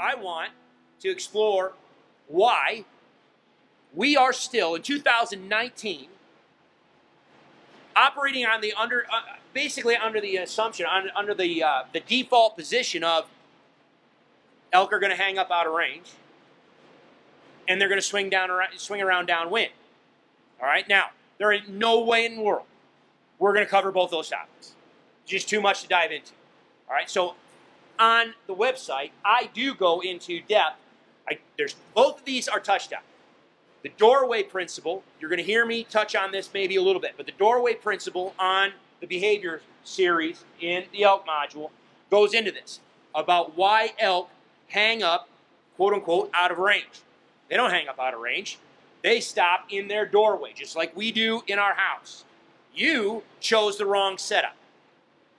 I want to explore why we are still in 2019 operating on the under, uh, basically under the assumption, on, under the uh, the default position of elk are going to hang up out of range, and they're going to swing down, around, swing around downwind. All right, now there is no way in the world we're going to cover both those topics. Just too much to dive into. All right, so on the website, I do go into depth. I, there's both of these are touched on. The doorway principle, you're going to hear me touch on this maybe a little bit, but the doorway principle on the behavior series in the elk module goes into this about why elk hang up, quote unquote, out of range. They don't hang up out of range. They stop in their doorway, just like we do in our house. You chose the wrong setup.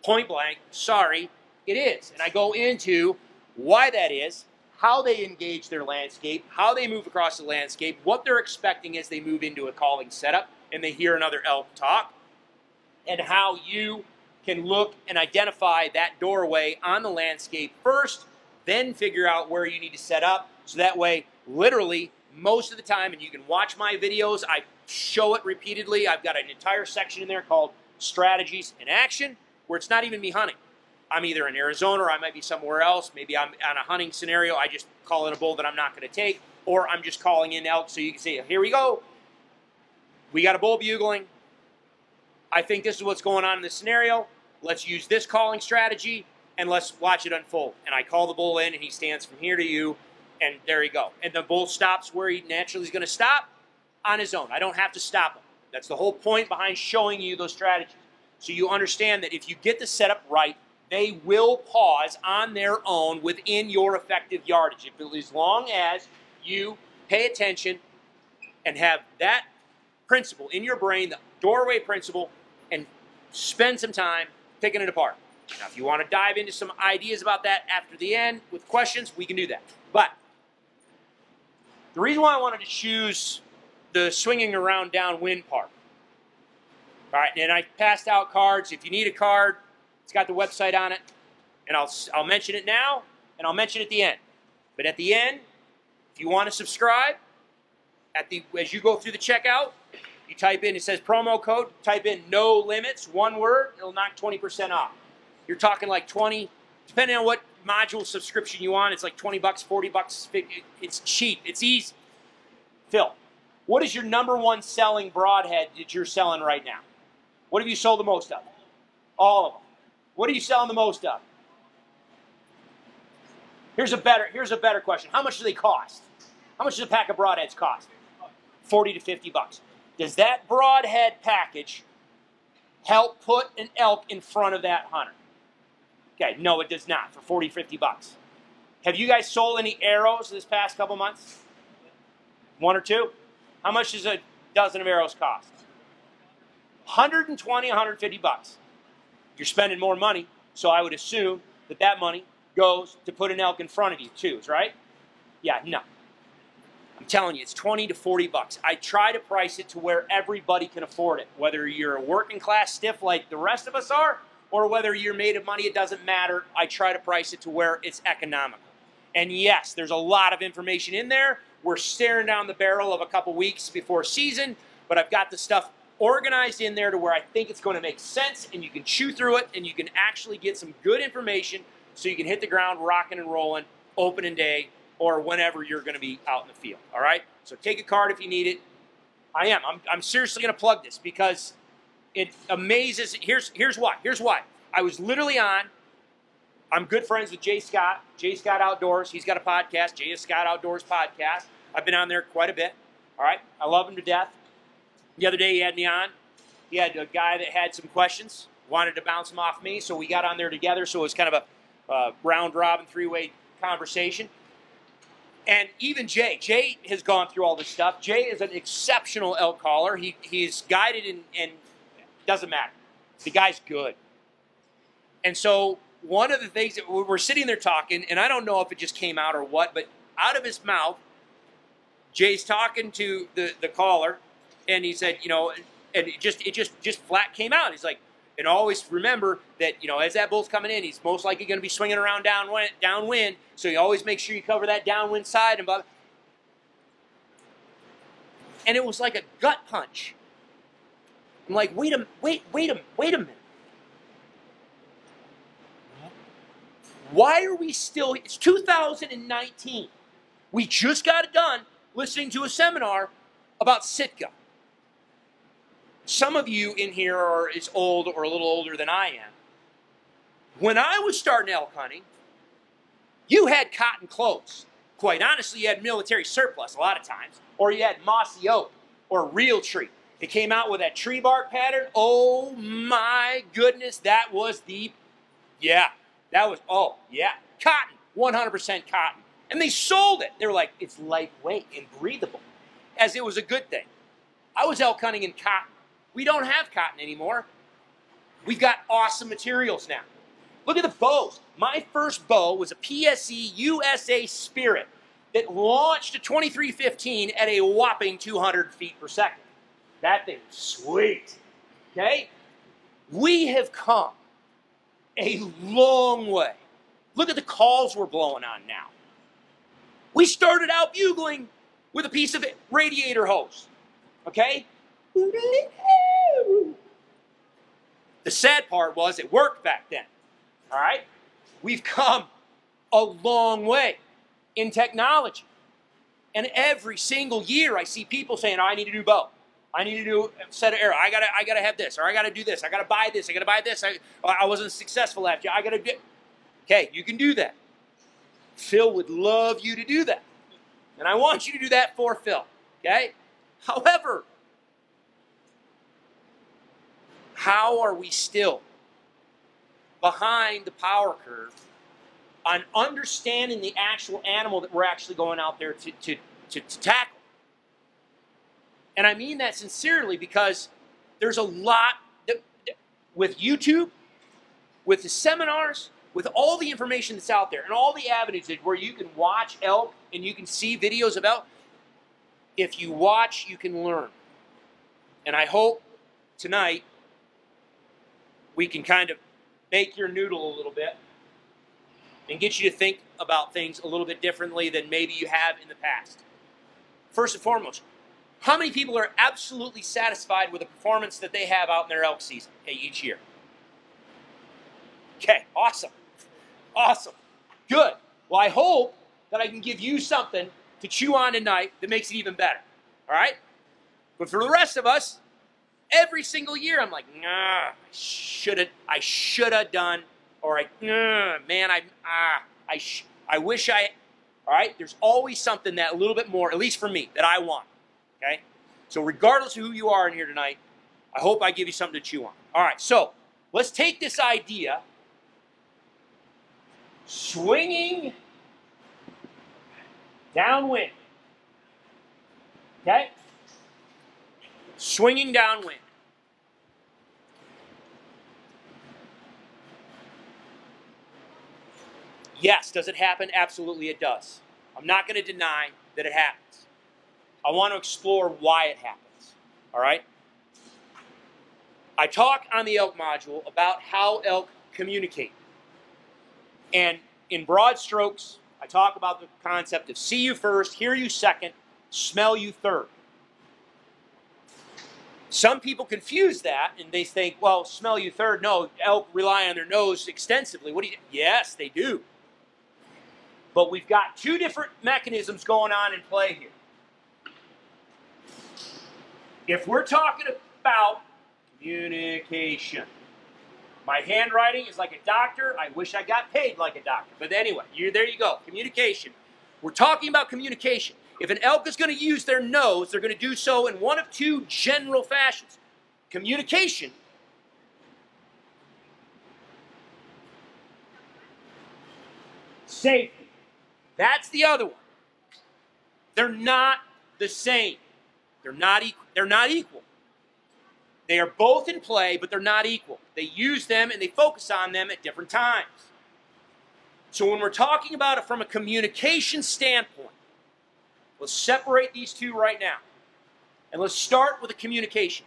Point blank, sorry, it is. And I go into why that is, how they engage their landscape, how they move across the landscape, what they're expecting as they move into a calling setup and they hear another elk talk, and how you can look and identify that doorway on the landscape first, then figure out where you need to set up. So that way, literally, most of the time, and you can watch my videos, I show it repeatedly. I've got an entire section in there called Strategies in Action, where it's not even me hunting. I'm either in Arizona or I might be somewhere else. Maybe I'm on a hunting scenario. I just call in a bull that I'm not going to take, or I'm just calling in elk so you can see, here we go. We got a bull bugling. I think this is what's going on in this scenario. Let's use this calling strategy and let's watch it unfold. And I call the bull in and he stands from here to you, and there you go. And the bull stops where he naturally is going to stop on his own. I don't have to stop him. That's the whole point behind showing you those strategies. So you understand that if you get the setup right, they will pause on their own within your effective yardage. If, as long as you pay attention and have that principle in your brain, the doorway principle, and spend some time picking it apart. Now, if you want to dive into some ideas about that after the end with questions, we can do that. But the reason why I wanted to choose the swinging around downwind part. All right, and I passed out cards. If you need a card, it's got the website on it, and I'll, I'll mention it now, and I'll mention it at the end. But at the end, if you want to subscribe, at the as you go through the checkout, you type in, it says promo code, type in no limits, one word, it'll knock 20% off. You're talking like 20, depending on what module subscription you want, it's like 20 bucks, 40 bucks. It's cheap, it's easy. Phil, what is your number one selling broadhead that you're selling right now? What have you sold the most of? All of them. What are you selling the most of? Here's a better here's a better question. How much do they cost? How much does a pack of broadheads cost? 40 to 50 bucks. Does that broadhead package help put an elk in front of that hunter? Okay, no, it does not for 40, 50 bucks. Have you guys sold any arrows this past couple months? One or two? How much does a dozen of arrows cost? 120, 150 bucks. You're spending more money, so I would assume that that money goes to put an elk in front of you, too, right? Yeah, no. I'm telling you, it's 20 to 40 bucks. I try to price it to where everybody can afford it, whether you're a working class stiff like the rest of us are, or whether you're made of money, it doesn't matter. I try to price it to where it's economical. And yes, there's a lot of information in there. We're staring down the barrel of a couple weeks before season, but I've got the stuff organized in there to where I think it's going to make sense and you can chew through it and you can actually get some good information so you can hit the ground rocking and rolling opening day or whenever you're going to be out in the field. All right? So take a card if you need it. I am. I'm, I'm seriously going to plug this because it amazes. Here's, here's why. Here's why. I was literally on. I'm good friends with Jay Scott, Jay Scott Outdoors. He's got a podcast, Jay Scott Outdoors podcast. I've been on there quite a bit. All right? I love him to death. The other day he had me on. He had a guy that had some questions, wanted to bounce them off me, so we got on there together. So it was kind of a uh, round robin three way conversation. And even Jay, Jay has gone through all this stuff. Jay is an exceptional elk caller. He, he's guided and, and doesn't matter. The guy's good. And so one of the things that we're sitting there talking, and I don't know if it just came out or what, but out of his mouth, Jay's talking to the, the caller, and he said, you know, and it just it just just flat came out. He's like, And always remember that, you know, as that bull's coming in, he's most likely going to be swinging around downwind, downwind. So you always make sure you cover that downwind side. And, blah. and it was like a gut punch. I'm like, wait a, wait, wait a, wait a minute. Why are we still? It's 2019. We just got it done listening to a seminar about Sitka. Some of you in here are as old or a little older than I am. When I was starting elk hunting, you had cotton clothes. Quite honestly, you had military surplus a lot of times, or you had Mossy Oak or Realtree. It came out with that tree bark pattern. Oh my goodness, that was the, yeah, that was, oh yeah, cotton, 100% cotton. And they sold it. They were like, it's lightweight and breathable, as it was a good thing. I was elk hunting in cotton. We don't have cotton anymore. We've got awesome materials now. Look at the bows. My first bow was a PSE USA Spirit that launched a 2315 at a whopping 200 feet per second. That thing was sweet. Okay? We have come a long way. Look at the calls we're blowing on now. We started out bugling with a piece of radiator hose. Okay? The sad part was it worked back then. All right? We've come a long way in technology. And every single year I see people saying, I need a new bow. I need to do a set of arrow. I gotta, I gotta have this, or I gotta do this. I gotta buy this. I gotta buy this. I, I wasn't successful last year. I gotta do. Okay, you can do that. Phil would love you to do that, and I want you to do that for Phil. Okay. However, how are we still behind the power curve on understanding the actual animal that we're actually going out there to, to, to, to tackle? And I mean that sincerely because there's a lot that, with YouTube, with the seminars, with all the information that's out there, and all the avenues where you can watch elk and you can see videos of elk. If you watch, you can learn. And I hope tonight we can kind of bake your noodle a little bit and get you to think about things a little bit differently than maybe you have in the past. First and foremost, how many people are absolutely satisfied with the performance that they have out in their elk season each year? Okay, awesome. Awesome. Good. Well, I hope that I can give you something to chew on tonight that makes it even better. All right? But for the rest of us, every single year I'm like, nah, I should have I should have done or I nah, man, I ah, I sh- I wish I all right? There's always something that a little bit more, at least for me, that I want. Okay? So, regardless of who you are in here tonight, I hope I give you something to chew on. All right, so let's take this idea swinging downwind. Okay? Swinging downwind. Yes, does it happen? Absolutely, it does. I'm not going to deny that it happens. I want to explore why it happens. All right? I talk on the elk module about how elk communicate. And in broad strokes, I talk about the concept of see you first, hear you second, smell you third. Some people confuse that and they think, well, smell you third. No, elk rely on their nose extensively. What do you Yes, they do. But we've got two different mechanisms going on in play here. If we're talking about communication, my handwriting is like a doctor. I wish I got paid like a doctor. But anyway, you, there you go. Communication. We're talking about communication. If an elk is going to use their nose, they're going to do so in one of two general fashions communication safety. That's the other one. They're not the same. They're not equal. They're not equal. They are both in play, but they're not equal. They use them and they focus on them at different times. So when we're talking about it from a communication standpoint, let's separate these two right now. And let's start with the communication.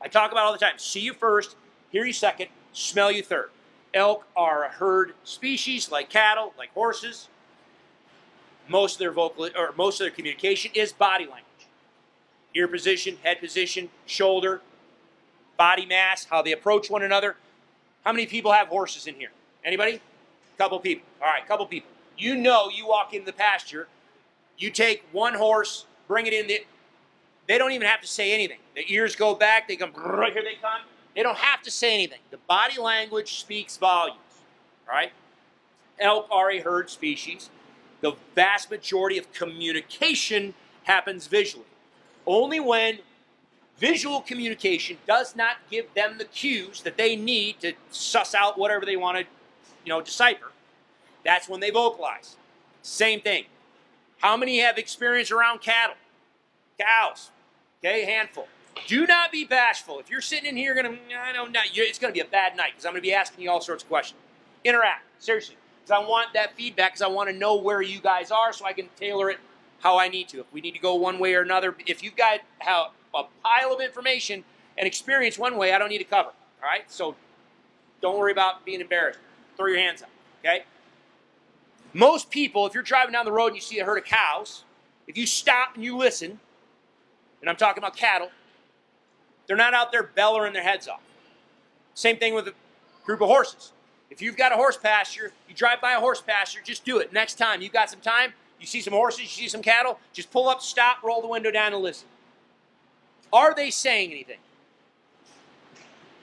I talk about all the time. See you first, hear you second, smell you third. Elk are a herd species like cattle, like horses. Most of their vocal or most of their communication is body language. Ear position, head position, shoulder, body mass, how they approach one another. How many people have horses in here? Anybody? Couple people. All right, couple people. You know you walk into the pasture, you take one horse, bring it in the they don't even have to say anything. The ears go back, they come right here they come. They don't have to say anything. The body language speaks volumes. Right? Elk are a herd species. The vast majority of communication happens visually. Only when visual communication does not give them the cues that they need to suss out whatever they want to, you know, decipher. That's when they vocalize. Same thing. How many have experience around cattle? Cows. Okay, handful. Do not be bashful. If you're sitting in here, gonna, mm, I know not, know, it's to be a bad night because I'm to be asking you all sorts of questions. Interact, seriously, because I want that feedback because I want to know where you guys are so I can tailor it how I need to. If we need to go one way or another, if you've got how, a pile of information and experience one way, I don't need to cover. All right, so don't worry about being embarrassed. Throw your hands up. Okay. Most people, if you're driving down the road and you see a herd of cows, if you stop and you listen, and I'm talking about cattle, they're not out there bellowing their heads off. Same thing with a group of horses. If you've got a horse pasture, you drive by a horse pasture, just do it. Next time you've got some time, you see some horses, you see some cattle, just pull up, stop, roll the window down, and listen. Are they saying anything?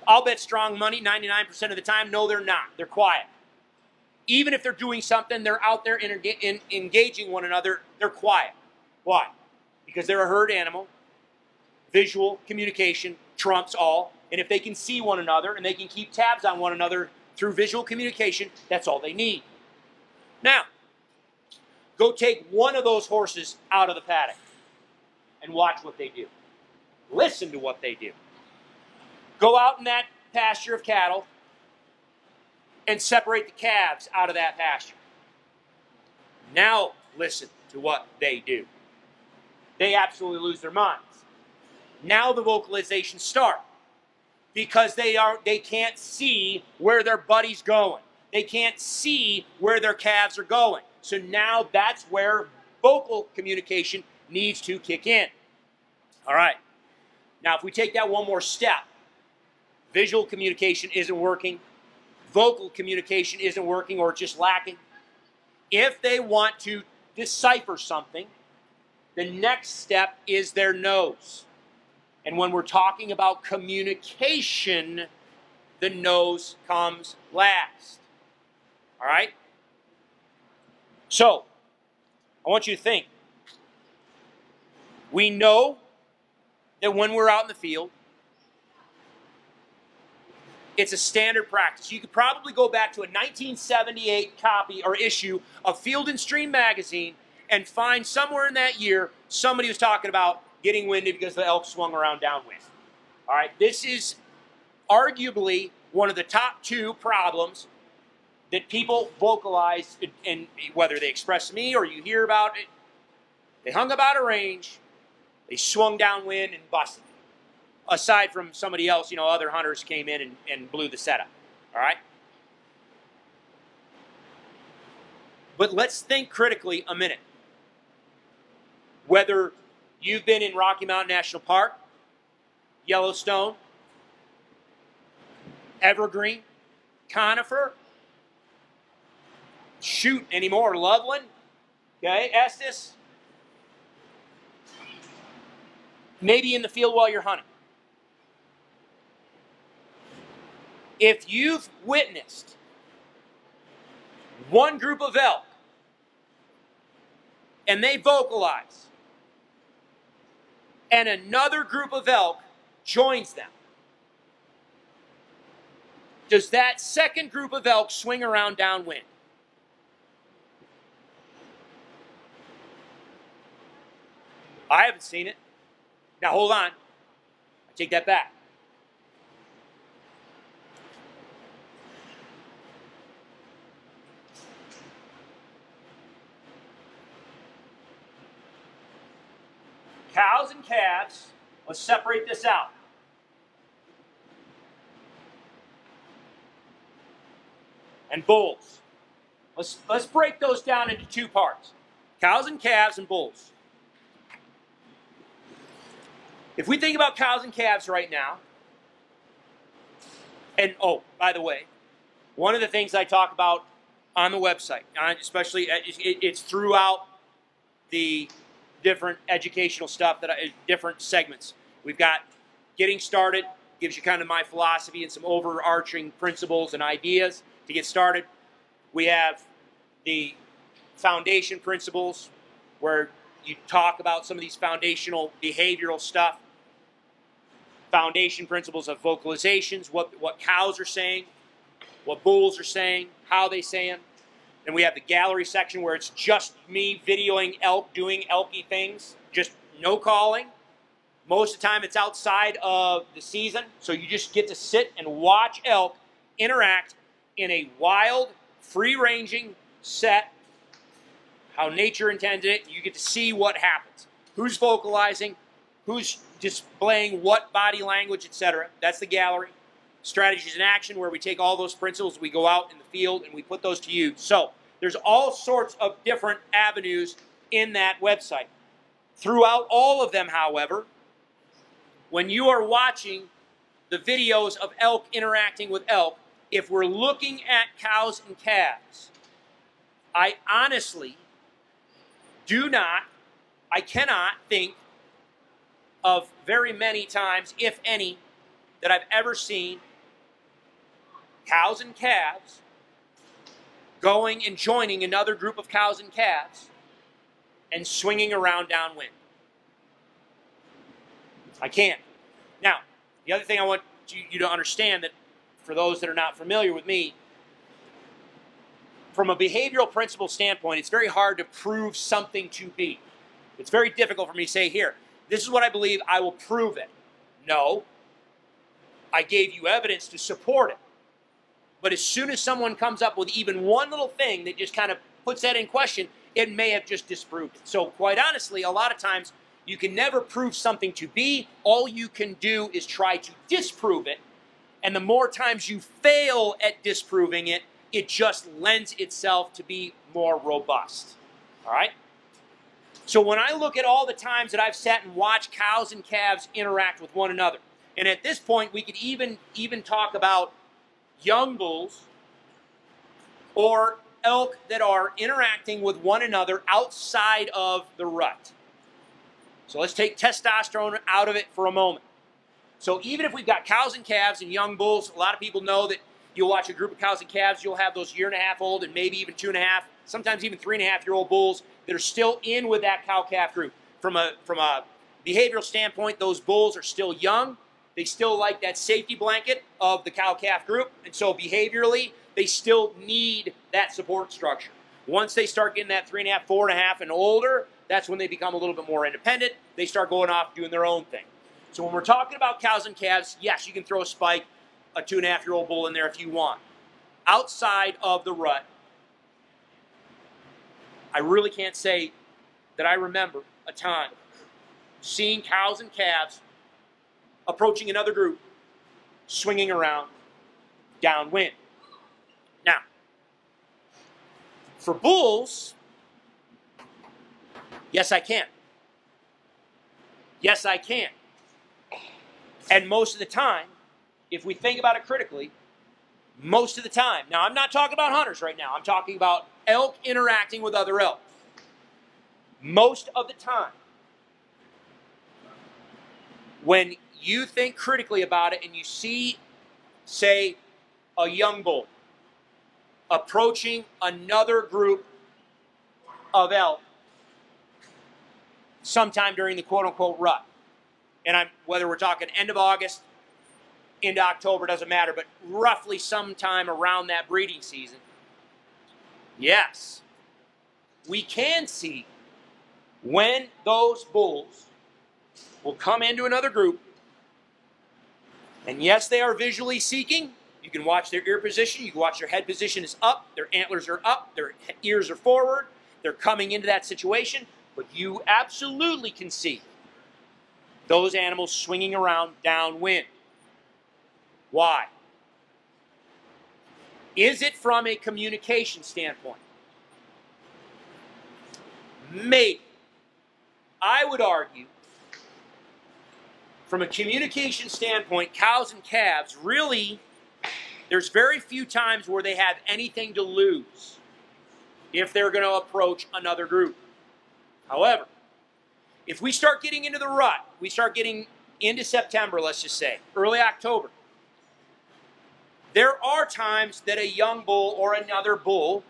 I'll bet strong money 99% of the time, no, they're not. They're quiet. Even if they're doing something, they're out there in, in, engaging one another, they're quiet. Why? Because they're a herd animal visual communication trumps all. And if they can see one another and they can keep tabs on one another through visual communication, that's all they need. Now, go take one of those horses out of the paddock and watch what they do. Listen to what they do. Go out in that pasture of cattle and separate the calves out of that pasture. Now, listen to what they do. They absolutely lose their minds. Now the vocalizations start because they are they can't see where their buddy's going. They can't see where their calves are going. So now that's where vocal communication needs to kick in. All right. Now if we take that one more step, visual communication isn't working, vocal communication isn't working or just lacking. If they want to decipher something, the next step is their nose. And when we're talking about communication, the nose comes last. All right? So, I want you to think. We know that when we're out in the field, it's a standard practice. You could probably go back to a 1978 copy or issue of Field and Stream magazine and find somewhere in that year somebody was talking about getting winded because the elk swung around downwind. All right, this is arguably one of the top two problems that people vocalize, and whether they express me or you hear about it, they hung about a range, they swung downwind and busted. Aside from somebody else, you know, other hunters came in and, and blew the setup. All right? But let's think critically a minute. Whether You've been in Rocky Mountain National Park, Yellowstone, Evergreen, Conifer, shoot anymore, Loveland, okay, Estes. Maybe in the field while you're hunting. If you've witnessed one group of elk and they vocalize, and another group of elk joins them. Does that second group of elk swing around downwind? I haven't seen it. Now hold on. I take that back. Cows and calves. Let's separate this out. and bulls. Let's, let's break those down into two parts cows and calves and bulls. If we think about cows and calves right now, and oh, by the way, one of the things I talk about on the website, especially uh, it's throughout the different educational stuff that I, different segments. We've got getting started, gives you kind of my philosophy and some overarching principles and ideas to get started. We have the foundation principles where you talk about some of these foundational behavioral stuff foundation principles of vocalizations what, what cows are saying what bulls are saying how they say them then we have the gallery section where it's just me videoing elk doing elky things just no calling most of the time it's outside of the season so you just get to sit and watch elk interact in a wild free ranging set how nature intended it. You get to see what happens. Who's vocalizing, who's displaying what body language, etc. That's the gallery. Strategies in action, where we take all those principles, we go out in the field and we put those to use. So there's all sorts of different avenues in that website. Throughout all of them, however, when you are watching the videos of elk interacting with elk, if we're looking at cows and calves, I honestly do not, I cannot think of very many times, if any, that I've ever seen cows and calves going and joining another group of cows and calves and swinging around downwind. I can't. Now, the other thing I want you, to understand that for those that are not familiar with me, from a behavioral principle standpoint, it's very hard to prove something to be. It's very difficult for me to say, here, this is what I believe, I will prove it. No. I gave you evidence to support it. But as soon as someone comes up with even one little thing that just kind of puts that in question, it may have just disproved it. So, quite honestly, a lot of times you can never prove something to be. All you can do is try to disprove it. And the more times you fail at disproving it, it just lends itself to be more robust. All right? So when I look at all the times that I've sat and watched cows and calves interact with one another, and at this point we could even even talk about young bulls or elk that are interacting with one another outside of the rut. So let's take testosterone out of it for a moment. So even if we've got cows and calves and young bulls, a lot of people know that You'll watch a group of cows and calves. You'll have those year and a half old and maybe even two and a half, sometimes even three and a half year old bulls that are still in with that cow calf group. From a from a behavioral standpoint, those bulls are still young. They still like that safety blanket of the cow calf group, and so behaviorally, they still need that support structure. Once they start getting that three and a half, four and a half, and older, that's when they become a little bit more independent. They start going off doing their own thing. So when we're talking about cows and calves, yes, you can throw a spike a two and a half year old bull in there if you want. Outside of the rut, I really can't say that I remember a time seeing cows and calves approaching another group, swinging around downwind. Now, for bulls, yes, I can. Yes, I can. And most of the time, if we think about it critically, most of the time, now I'm not talking about hunters right now, I'm talking about elk interacting with other elk. Most of the time, when you think critically about it and you see, say, a young bull approaching another group of elk sometime during the quote unquote rut, and I'm whether we're talking end of August, into October, doesn't matter, but roughly sometime around that breeding season, yes, we can see when those bulls will come into another group. And yes, they are visually seeking. You can watch their ear position. You can watch their head position is up. Their antlers are up. Their ears are forward. They're coming into that situation. But you absolutely can see those animals swinging around downwind. Why? Is it from a communication standpoint? Maybe. I would argue, from a communication standpoint, cows and calves really, there's very few times where they have anything to lose if they're going to approach another group. However, if we start getting into the rut, we start getting into September, let's just say, early October, there are times that a young bull or another bull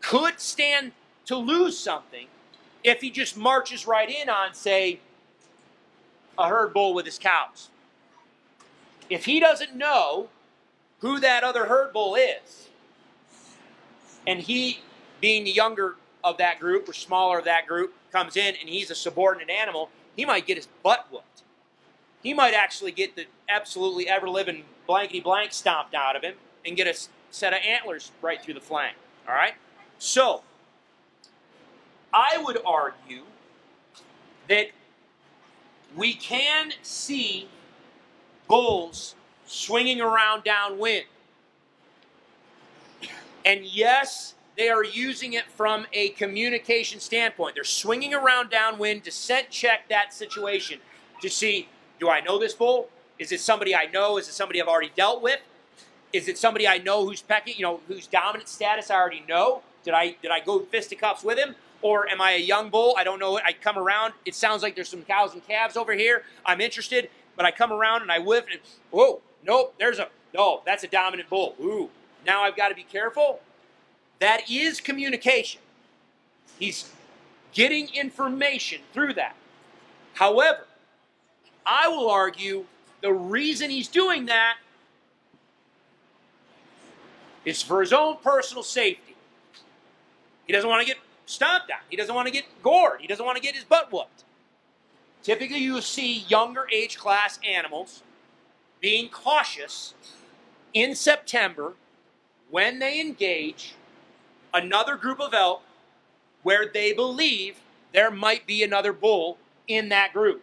could stand to lose something if he just marches right in on, say, a herd bull with his cows. If he doesn't know who that other herd bull is, and he, being the younger of that group or smaller of that group, comes in and he's a subordinate animal, he might get his butt whooped. He might actually get the absolutely ever living blankety blank stomped out of him and get a set of antlers right through the flank. All right? So, I would argue that we can see bulls swinging around downwind. And yes, they are using it from a communication standpoint. They're swinging around downwind to scent check that situation to see do I know this bull? Is it somebody I know? Is it somebody I've already dealt with? Is it somebody I know who's pecking, you know, whose dominant status I already know? Did I did I go fisticuffs with him? Or am I a young bull? I don't know. I come around. It sounds like there's some cows and calves over here. I'm interested, but I come around and I whiff and whoa, nope, there's a no, that's a dominant bull. Ooh, now I've got to be careful. That is communication. He's getting information through that. However, I will argue the reason he's doing that is for his own personal safety. He doesn't want to get stomped on. He doesn't want to get gored. He doesn't want to get his butt whooped. Typically, you see younger age class animals being cautious in September when they engage another group of elk where they believe there might be another bull in that group.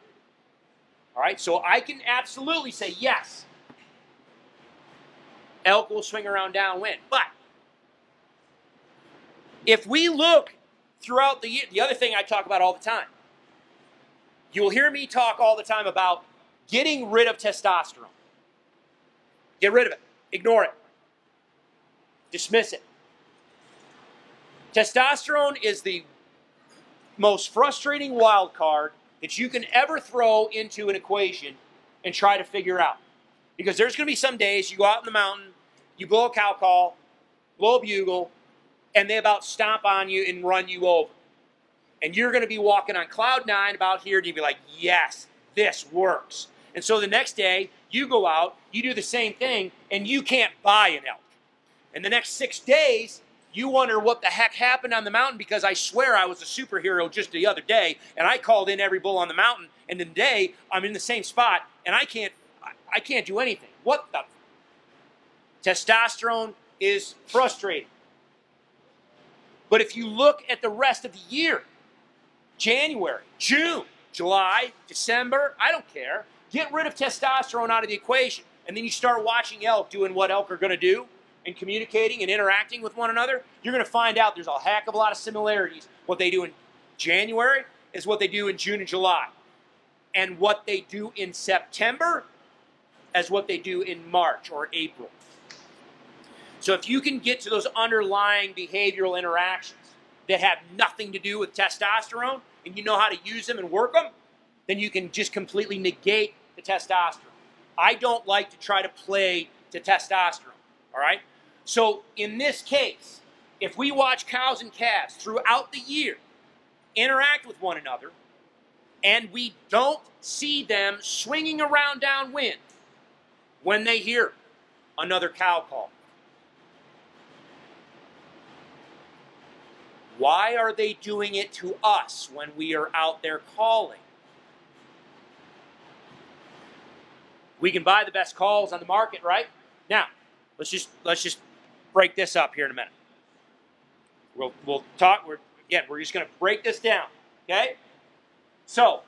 All right, so I can absolutely say yes. Elk will swing around downwind. But if we look throughout the year, the other thing I talk about all the time, you will hear me talk all the time about getting rid of testosterone. Get rid of it, ignore it, dismiss it. Testosterone is the most frustrating wild card that you can ever throw into an equation and try to figure out. Because there's going to be some days you go out in the mountain, you blow a cow call, blow a bugle, and they about stomp on you and run you over. And you're going to be walking on cloud nine about here, and you'd be like, yes, this works. And so the next day, you go out, you do the same thing, and you can't buy an elk. And the next six days, you wonder what the heck happened on the mountain because I swear I was a superhero just the other day and I called in every bull on the mountain and today I'm in the same spot and I can't I can't do anything. What the testosterone is frustrating. But if you look at the rest of the year, January, June, July, December, I don't care. Get rid of testosterone out of the equation. And then you start watching elk doing what elk are going to do and communicating and interacting with one another, you're going to find out there's a heck of a lot of similarities. What they do in January is what they do in June and July. And what they do in September as what they do in March or April. So if you can get to those underlying behavioral interactions that have nothing to do with testosterone and you know how to use them and work them, then you can just completely negate the testosterone. I don't like to try to play to testosterone, all right? So in this case, if we watch cows and calves throughout the year interact with one another, and we don't see them swinging around downwind when they hear another cow call. Why are they doing it to us when we are out there calling? We can buy the best calls on the market, right? Now, let's just let's just break this up here in a minute. We'll, we'll talk, we're, again, we're just going to break this down, okay? So,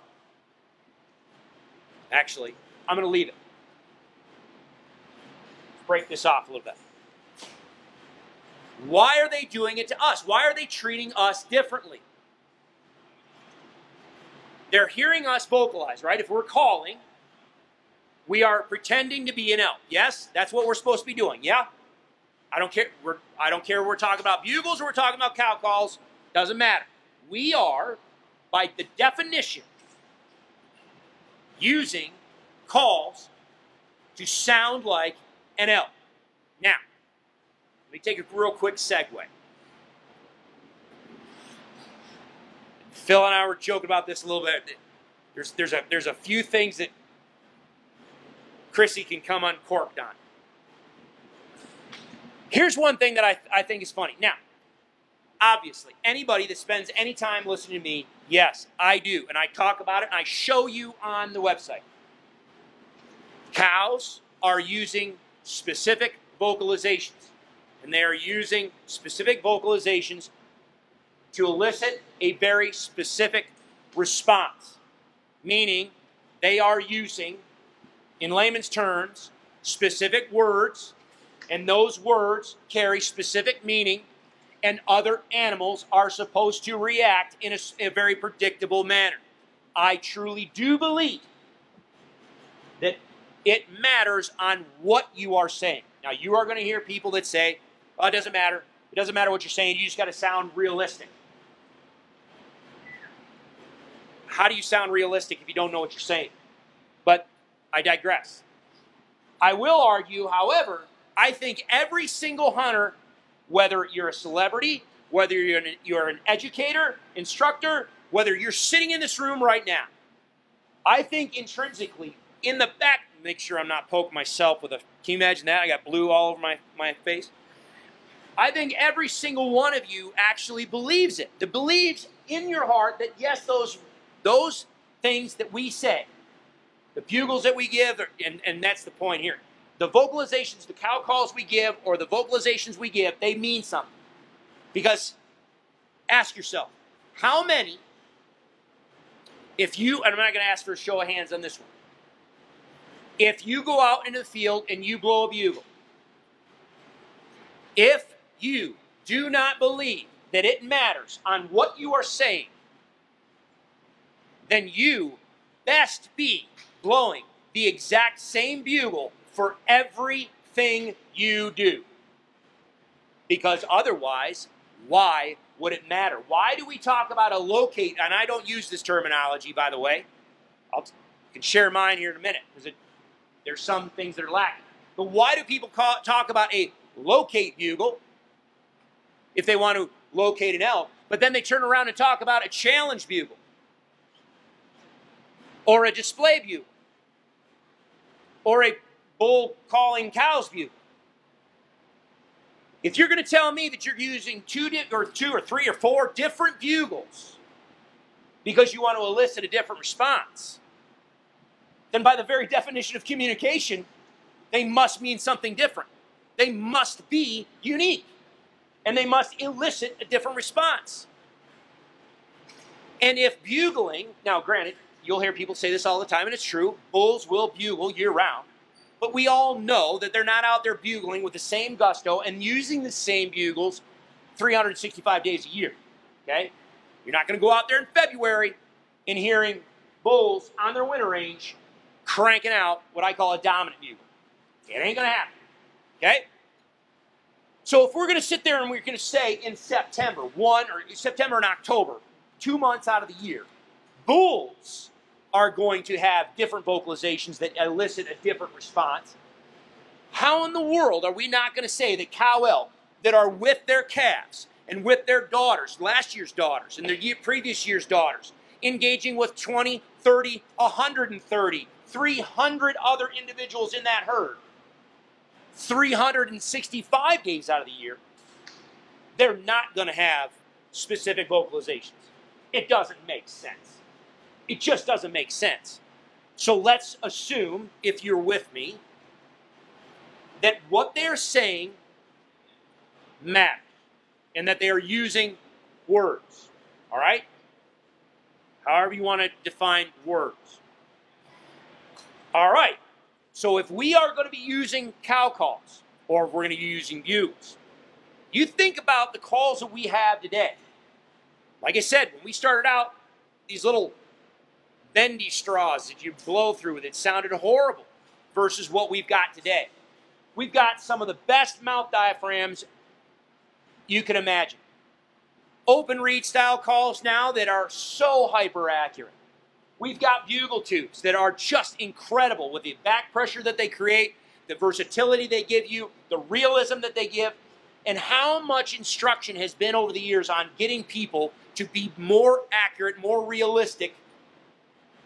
actually, I'm going to leave it. break this off a little bit. Why are they doing it to us? Why are they treating us differently? They're hearing us vocalize, right? If we're calling, we are pretending to be an elk. Yes, that's what we're supposed to be doing. Yeah, I don't care. We're I don't care. We're talking about bugles or we're talking about cow calls. Doesn't matter. We are, by the definition, using calls to sound like an elk. Now, let me take a real quick segue. Phil and I were joking about this a little bit. There's there's a there's a few things that Chrissy can come uncorked on. Here's one thing that I, I think is funny. Now, obviously, anybody that spends any time listening to me, yes, I do. And I talk about it and I show you on the website. Cows are using specific vocalizations. And they are using specific vocalizations to elicit a very specific response. Meaning, they are using, in layman's terms, specific words and those words carry specific meaning, and other animals are supposed to react in a, a very predictable manner. I truly do believe that it matters on what you are saying. Now, you are going to hear people that say, oh, it doesn't matter. It doesn't matter what you're saying. You just got to sound realistic. How do you sound realistic if you don't know what you're saying? But I digress. I will argue, however, I think every single hunter, whether you're a celebrity, whether you're an, you're an educator, instructor, whether you're sitting in this room right now, I think intrinsically, in the back, make sure I'm not poking myself with a. Can you imagine that? I got blue all over my, my face. I think every single one of you actually believes it. That believes in your heart that yes, those those things that we say, the bugles that we give, and, and that's the point here the vocalizations, the cow calls we give, or the vocalizations we give, they mean something. Because ask yourself, how many, if you, and I'm not going to ask for a show of hands on this one, if you go out into the field and you blow a bugle, if you do not believe that it matters on what you are saying, then you best be blowing the exact same bugle for everything you do. Because otherwise, why would it matter? Why do we talk about a locate? And I don't use this terminology, by the way. I'll can share mine here in a minute because there's some things that are lacking. But why do people call, talk about a locate bugle if they want to locate an elk, but then they turn around and talk about a challenge bugle or a display bugle or a bull calling cows bugle. If you're going to tell me that you're using two or two or three or four different bugles because you want to elicit a different response, then by the very definition of communication, they must mean something different. They must be unique. And they must elicit a different response. And if bugling, now granted, you'll hear people say this all the time, and it's true bulls will bugle year round. But we all know that they're not out there bugling with the same gusto and using the same bugles 365 days a year. Okay? You're not going to go out there in February and hearing bulls on their winter range cranking out what I call a dominant bugle. It ain't going to happen. Okay? So if we're going to sit there and we're going to say in September, one or September and October, two months out of the year, bulls are going to have different vocalizations that elicit a different response. How in the world are we not going to say that cow elk that are with their calves and with their daughters, last year's daughters and their year, previous year's daughters, engaging with 20, 30, 130, 300 other individuals in that herd, 365 days out of the year, they're not going to have specific vocalizations. It doesn't make sense. It just doesn't make sense. So let's assume, if you're with me, that what they're saying matters and that they are using words. All right? However, you want to define words. All right. So if we are going to be using cow calls or if we're going to be using bugles, You think about the calls that we have today. Like I said, when we started out, these little bendy straws that you blow through that sounded horrible versus what we've got today. We've got some of the best mouth diaphragms you can imagine. Open reed style calls now that are so hyper accurate. We've got bugle tubes that are just incredible with the back pressure that they create, the versatility they give you, the realism that they give, and how much instruction has been over the years on getting people to be more accurate, more realistic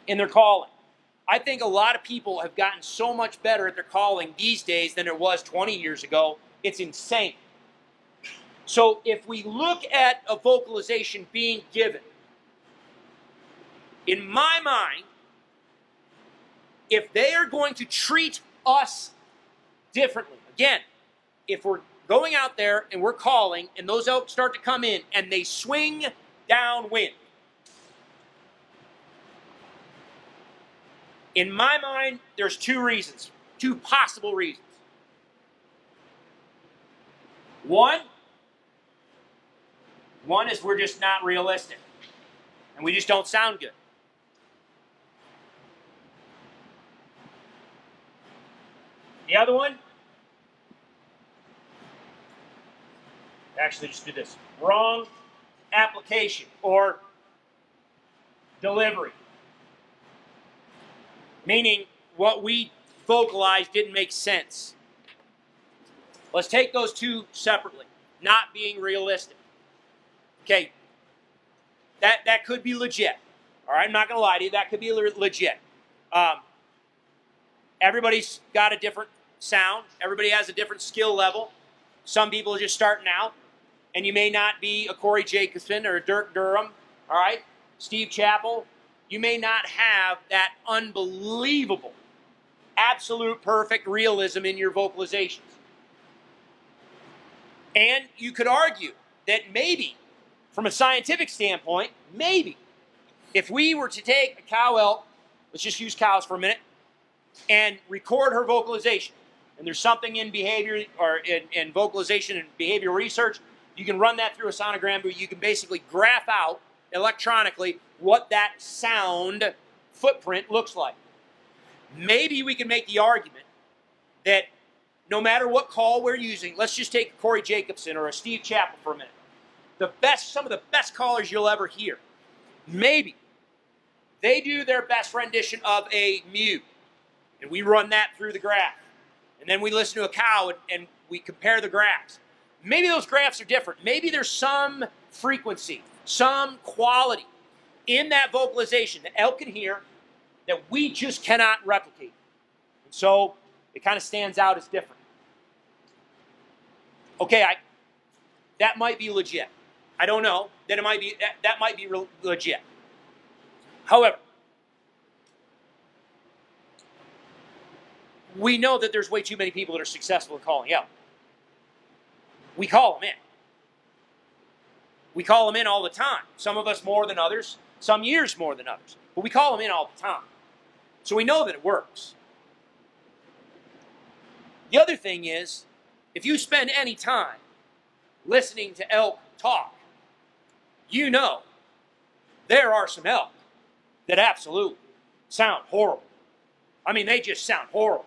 in their calling. I think a lot of people have gotten so much better at their calling these days than it was 20 years ago. It's insane. So if we look at a vocalization being given, in my mind, if they are going to treat us differently, again, if we're going out there and we're calling and those elk start to come in and they swing downwind, in my mind, there's two reasons, two possible reasons. One, one is we're just not realistic and we just don't sound good. The other one, actually just do this wrong application or delivery. Meaning what we vocalized didn't make sense. Let's take those two separately. Not being realistic. Okay, that that could be legit. All right, I'm not going to lie to you. That could be legit. Um, everybody's got a different sound. Everybody has a different skill level. Some people are just starting out, and you may not be a Corey Jacobson or a Dirk Durham. All right, Steve Chappell. You may not have that unbelievable, absolute perfect realism in your vocalizations. And you could argue that maybe from a scientific standpoint, maybe if we were to take a cow elk, let's just use cows for a minute, and record her vocalization, and there's something in behavior or in, in vocalization and behavioral research, you can run that through a sonogram, but you can basically graph out electronically what that sound footprint looks like. Maybe we can make the argument that no matter what call we're using, let's just take Corey Jacobson or a Steve Chappell for a minute the best, some of the best callers you'll ever hear. Maybe they do their best rendition of a mew, and we run that through the graph. And then we listen to a cow and, and we compare the graphs. Maybe those graphs are different. Maybe there's some frequency, some quality in that vocalization that elk can hear that we just cannot replicate. And so it kind of stands out as different. Okay, I, that might be legit. I don't know. Then it might be that, that might be re- legit. However, we know that there's way too many people that are successful in calling out. We call them in. We call them in all the time. Some of us more than others, some years more than others. But we call them in all the time. So we know that it works. The other thing is, if you spend any time listening to elk talk, you know there are some elk that absolutely sound horrible. I mean, they just sound horrible.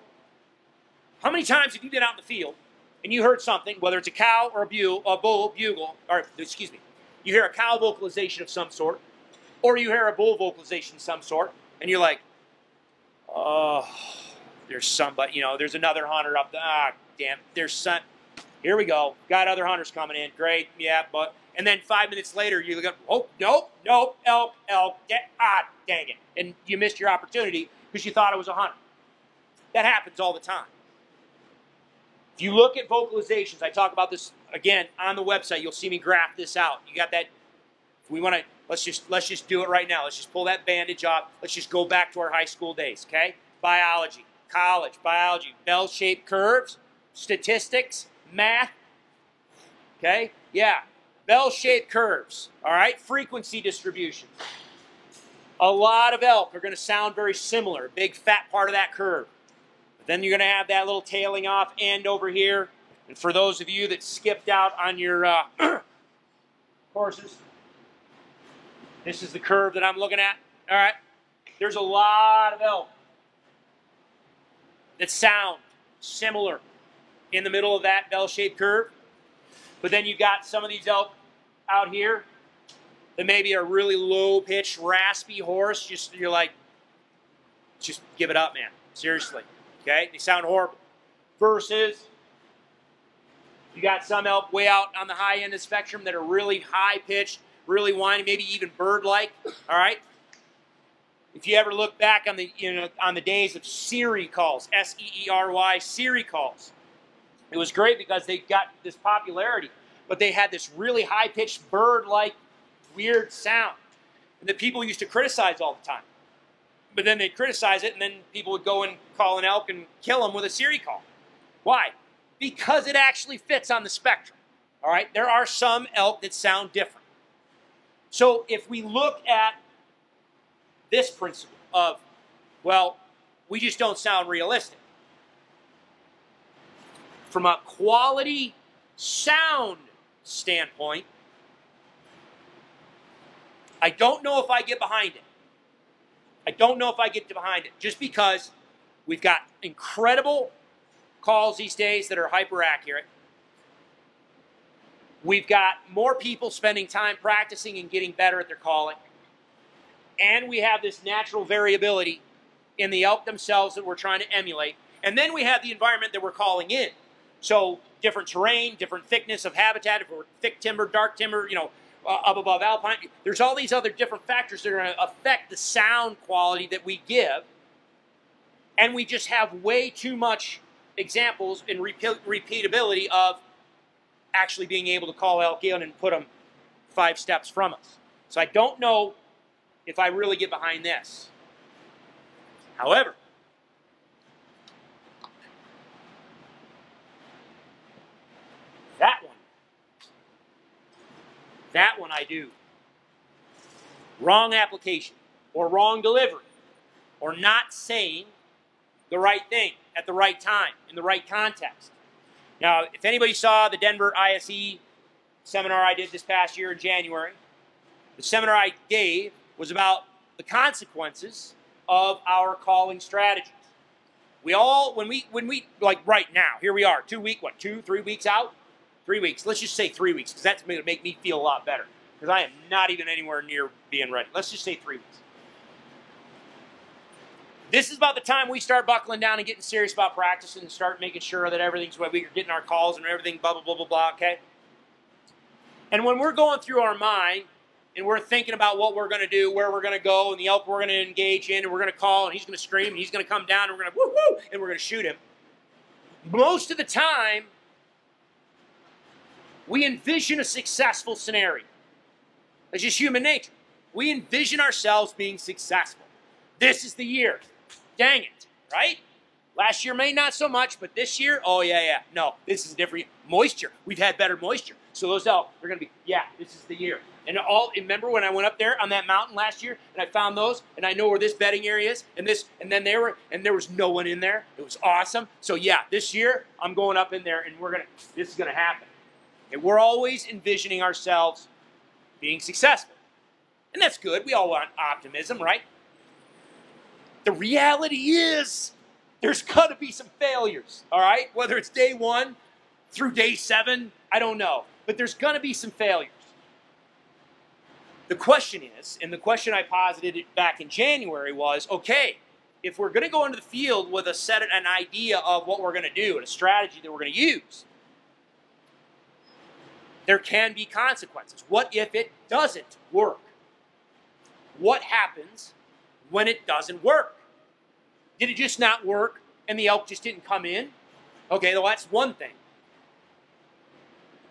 How many times have you been out in the field and you heard something, whether it's a cow or a, bugle, a bull bugle, or excuse me, you hear a cow vocalization of some sort, or you hear a bull vocalization of some sort, and you're like, oh, there's somebody, you know, there's another hunter up there. Ah, damn, there's some. Here we go. Got other hunters coming in. Great, yeah, but and then five minutes later you look up, oh, nope, nope, elk, elk, get, ah, dang it. And you missed your opportunity because you thought it was a hunter. That happens all the time. If you look at vocalizations, I talk about this again on the website. You'll see me graph this out. You got that? We want to let's just let's just do it right now. Let's just pull that bandage off. Let's just go back to our high school days. Okay? Biology, college, biology, bell-shaped curves, statistics, math. Okay? Yeah, bell-shaped curves, all right? Frequency distribution. A lot of elk are going to sound very similar, big fat part of that curve. Then you're going to have that little tailing off end over here, And for those of you that skipped out on your uh, courses, this is the curve that I'm looking at. All right. There's a lot of elk that sound similar in the middle of that bell-shaped curve. But then you've got some of these elk out here that maybe are really low-pitched, raspy hoarse. Just you're like, just give it up, man. Seriously. Okay? They sound horrible. Versus you got some elk way out on the high end of the spectrum that are really high pitched, really whiny, maybe even bird like. All right? If you ever look back on the you know on the days of Sceery calls, S E E R Y Sceery calls, it was great because they got this popularity, but they had this really high pitched bird like weird sound, and that people used to criticize all the time. But then they'd criticize it, and then people would go and call an elk and kill them with a Sceery call. Why? Because it actually fits on the spectrum. All right, there are some elk that sound different. So if we look at this principle of, well, we just don't sound realistic. From a quality sound standpoint, I don't know if I get behind it. I don't know if I get behind it just because we've got incredible calls these days that are hyper accurate. We've got more people spending time practicing and getting better at their calling and we have this natural variability in the elk themselves that we're trying to emulate. And then we have the environment that we're calling in. So different terrain, different thickness of habitat, if we're thick timber, dark timber, you know, Uh, up above alpine. There's all these other different factors that are going to affect the sound quality that we give. And we just have way too much examples and repeatability of actually being able to call elk in and put them five steps from us. So I don't know if I really get behind this. However, that one, that one I do. Wrong application, or wrong delivery, or not saying the right thing at the right time, in the right context. Now, if anybody saw the Denver ISE seminar I did this past year in January, the seminar I gave was about the consequences of our calling strategies. We all, when we, when we, like right now, here we are, two week, what, two, three weeks out? Three weeks. Let's just say three weeks, because that's going to make me feel a lot better. Because I am not even anywhere near being ready. Let's just say three weeks. This is about the time we start buckling down and getting serious about practicing and start making sure that everything's what we're getting our calls and everything, blah, blah, blah, blah, blah, okay? And when we're going through our mind, and we're thinking about what we're going to do, where we're going to go, and the elk we're going to engage in, and we're going to call, and he's going to scream, and he's going to come down, and we're going to woo woo, and we're going to shoot him. Most of the time, we envision a successful scenario. It's just human nature. We envision ourselves being successful. This is the year. Dang it, right? Last year may not so much, but this year, oh yeah, yeah. No, this is a different. year. Moisture. We've had better moisture. So those elk, they're gonna be, yeah, this is the year. And all remember when I went up there on that mountain last year and I found those and I know where this bedding area is and this and then they were and there was no one in there. It was awesome. So yeah, this year I'm going up in there and we're gonna this is gonna happen. And we're always envisioning ourselves being successful. And that's good. We all want optimism, right? The reality is there's gonna be some failures, all right? Whether it's day one through day seven, I don't know. But there's gonna be some failures. The question is, and the question I posited back in January was okay, if we're going to go into the field with a set, an idea of what we're going to do and a strategy that we're going to use, there can be consequences. What if it doesn't work? What happens when it doesn't work? Did it just not work and the elk just didn't come in? Okay, well, that's one thing.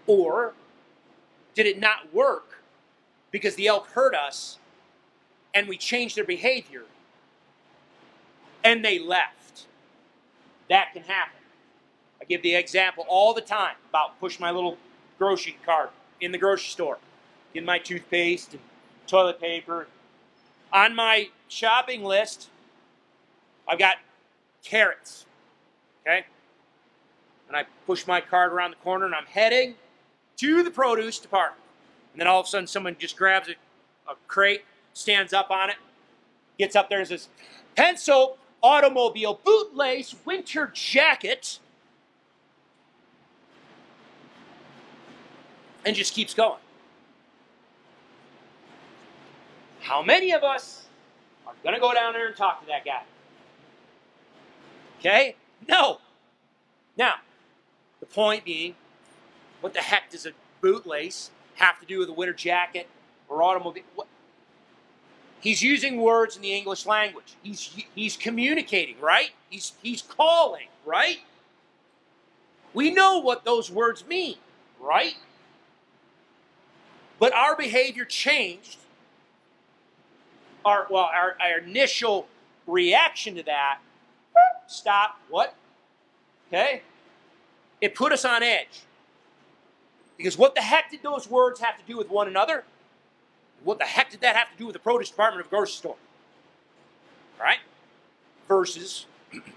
Or did it not work because the elk hurt us and we changed their behavior and they left. That can happen. I give the example all the time about push my little grocery cart in the grocery store, get my toothpaste and toilet paper. On my shopping list, I've got carrots. Okay? and I push my cart around the corner and I'm heading to the produce department. And then all of a sudden, someone just grabs a, a crate, stands up on it, gets up there and says, Pencil, automobile, bootlace, winter jacket, and just keeps going. How many of us are going to go down there and talk to that guy? Okay? No. Now, the point being, what the heck does a bootlace have to do with a winter jacket or automobile? What? He's using words in the English language. He's he's communicating, right? He's he's calling, right? We know what those words mean, right? But our behavior changed. Our well, our, our initial reaction to that, stop, what? Okay? It put us on edge. Because what the heck did those words have to do with one another? What the heck did that have to do with the produce department of a grocery store? Right? Versus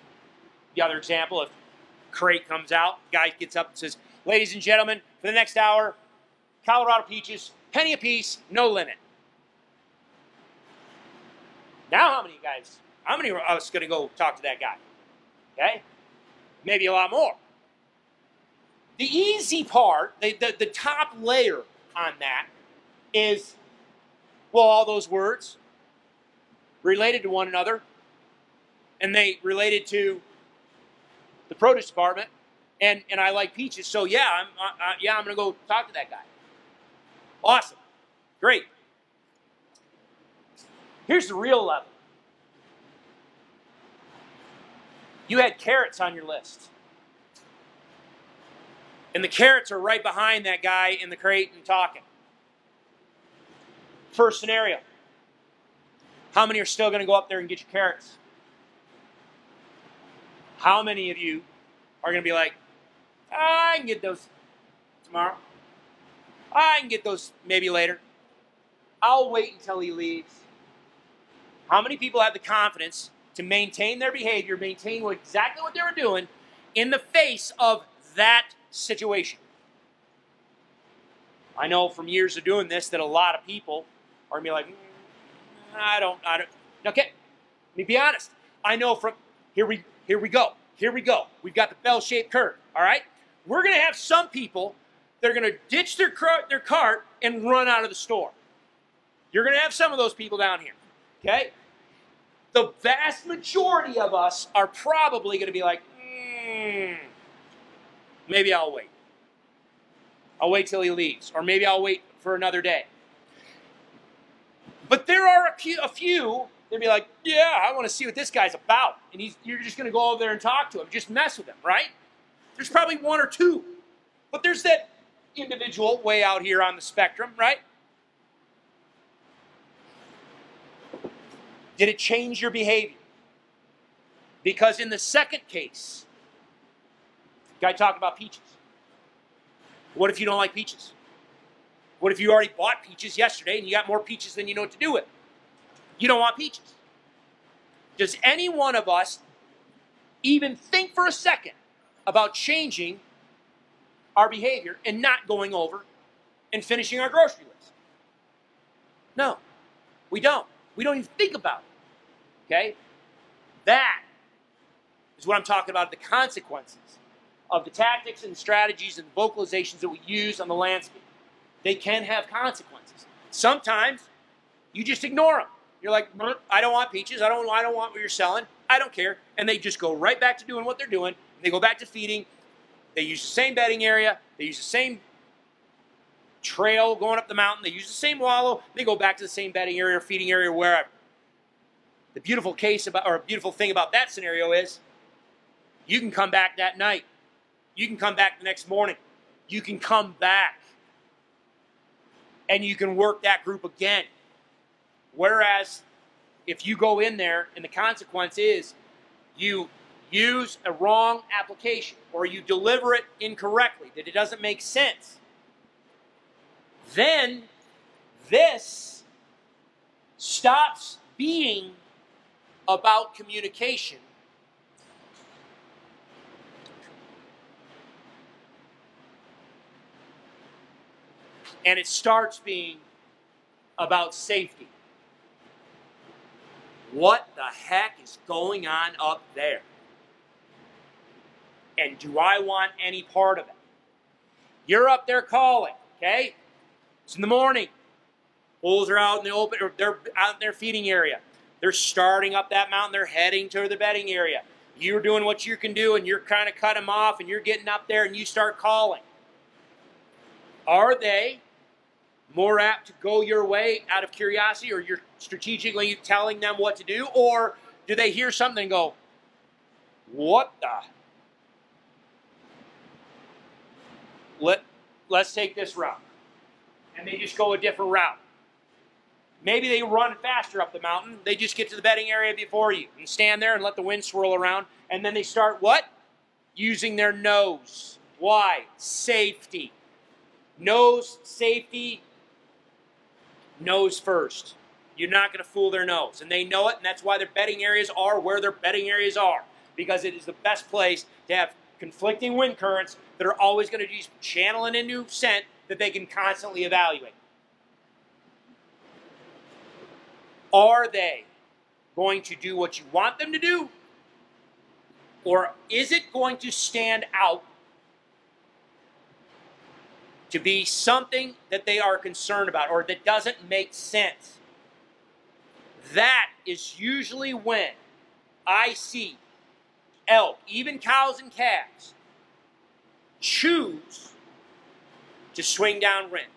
the other example, if crate comes out, guy gets up and says, Ladies and gentlemen, for the next hour, Colorado peaches, penny a piece, no limit. Now, how many guys, how many of us going to go talk to that guy? Okay? Maybe a lot more. The easy part, the, the, the top layer on that is, well, all those words related to one another, and they related to the produce department, and, and I like peaches, so yeah, I'm, uh, yeah, I'm going to go talk to that guy. Awesome. Great. Here's the real level. You had carrots on your list. And the carrots are right behind that guy in the crate and talking. First scenario. How many are still going to go up there and get your carrots? How many of you are going to be like, ah, I can get those tomorrow? I can get those maybe later. I'll wait until he leaves. How many people have the confidence to maintain their behavior, maintain exactly what they were doing in the face of that situation? I know from years of doing this that a lot of people are be like, mm, I don't, I don't. Okay, let me be honest. I know from here we here we go, here we go. We've got the bell-shaped curve. All right, we're gonna have some people that are gonna ditch their their cart and run out of the store. You're gonna have some of those people down here. Okay, the vast majority of us are probably going to be like, mm, maybe I'll wait. I'll wait till he leaves, or maybe I'll wait for another day. But there are a few, they'd be like, yeah, I want to see what this guy's about. And he's, you're just going to go over there and talk to him, just mess with him, right? There's probably one or two. But there's that individual way out here on the spectrum, right? Did it change your behavior? Because in the second case, guy talked about peaches. What if you don't like peaches? What if you already bought peaches yesterday and you got more peaches than you know what to do with? You don't want peaches. Does any one of us even think for a second about changing our behavior and not going over and finishing our grocery list? No, we don't. We don't even think about it. Okay? That is what I'm talking about the consequences of the tactics and strategies and vocalizations that we use on the landscape. They can have consequences. Sometimes you just ignore them. You're like, I don't want peaches. I don't, I don't want what you're selling. I don't care. And they just go right back to doing what they're doing. They go back to feeding. They use the same bedding area. They use the same trail going up the mountain. They use the same wallow. They go back to the same bedding area feeding area, wherever. The beautiful case about, or beautiful thing about that scenario is, you can come back that night. You can come back the next morning. You can come back, and you can work that group again. Whereas, if you go in there and the consequence is you use a wrong application or you deliver it incorrectly, that it doesn't make sense, then this stops being about communication and it starts being about safety. What the heck is going on up there? And do I want any part of it? You're up there calling, okay? It's in the morning. Bulls are out in the open, or they're out in their feeding area. They're starting up that mountain. They're heading to the bedding area. You're doing what you can do, and you're kind of cut them off, and you're getting up there, and you start calling. Are they more apt to go your way out of curiosity, or you're strategically telling them what to do, or do they hear something and go, "What the let let's take this route. And they just go a different route. Maybe they run faster up the mountain. They just get to the bedding area before you and stand there and let the wind swirl around. And then they start what? Using their nose. Why? Safety. Nose, safety, nose first. You're not going to fool their nose. And they know it, and that's why their bedding areas are where their bedding areas are. Because it is the best place to have conflicting wind currents that are always going to be channeling a new scent that they can constantly evaluate. Are they going to do what you want them to do? Or is it going to stand out to be something that they are concerned about or that doesn't make sense? That is usually when I see elk, even cows and calves, choose to swing downwind.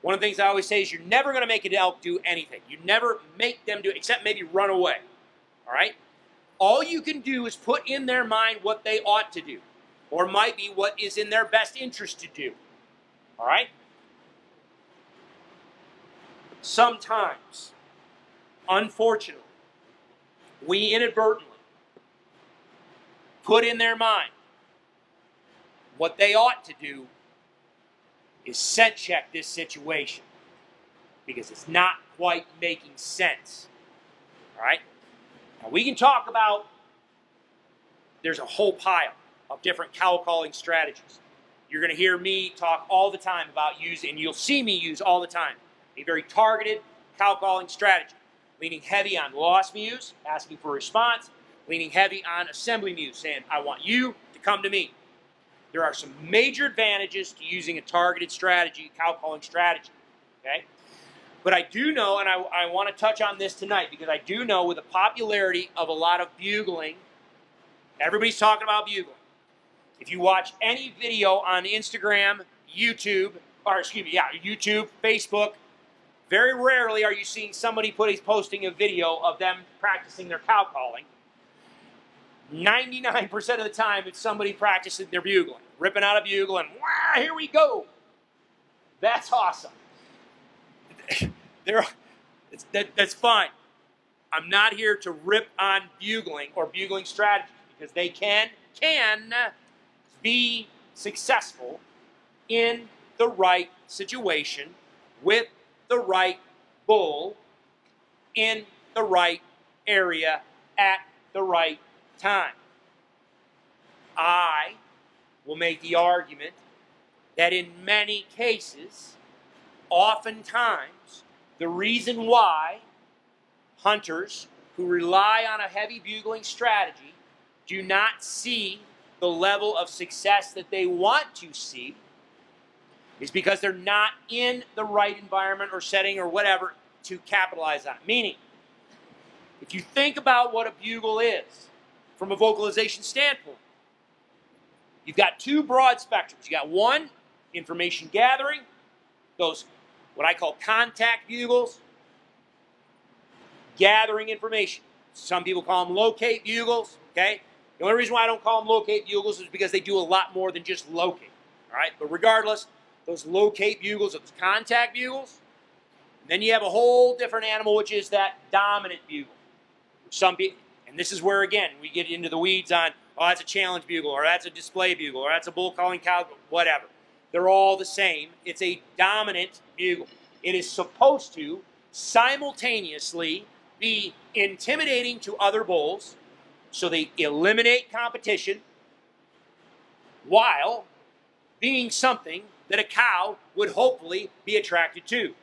One of the things I always say is you're never going to make an elk do anything. You never make them do except maybe run away. All right? All you can do is put in their mind what they ought to do, or might be what is in their best interest to do. All right? Sometimes, unfortunately, we inadvertently put in their mind what they ought to do is scent check this situation because it's not quite making sense. All right? Now we can talk about there's a whole pile of different cow calling strategies. You're going to hear me talk all the time about using, and you'll see me use all the time, a very targeted cow calling strategy, leaning heavy on lost mews, asking for response, leaning heavy on assembly mews, saying, I want you to come to me. There are some major advantages to using a targeted strategy, cow calling strategy. Okay? But I do know, and I, I want to touch on this tonight because I do know with the popularity of a lot of bugling, everybody's talking about bugling. If you watch any video on Instagram, YouTube, or excuse me, yeah, YouTube, Facebook, very rarely are you seeing somebody put posting a video of them practicing their cow calling. 99% of the time, it's somebody practicing their bugling ripping out a bugle and wow, here we go. That's awesome. there, that, that's fine. I'm not here to rip on bugling or bugling strategies because they can can be successful in the right situation with the right bull in the right area at the right time. I will make the argument that in many cases, oftentimes, the reason why hunters who rely on a heavy bugling strategy do not see the level of success that they want to see is because they're not in the right environment or setting or whatever to capitalize on. Meaning, if you think about what a bugle is from a vocalization standpoint, You've got two broad spectrums. You got one, information gathering, those what I call contact bugles, gathering information. Some people call them locate bugles, okay? The only reason why I don't call them locate bugles is because they do a lot more than just locate, all right? But regardless, those locate bugles are those contact bugles. And then you have a whole different animal, which is that dominant bugle. Some people, and this is where, again, we get into the weeds on oh, that's a challenge bugle, or that's a display bugle, or that's a bull calling cow, whatever. They're all the same. It's a dominant bugle. It is supposed to simultaneously be intimidating to other bulls, so they eliminate competition while being something that a cow would hopefully be attracted to.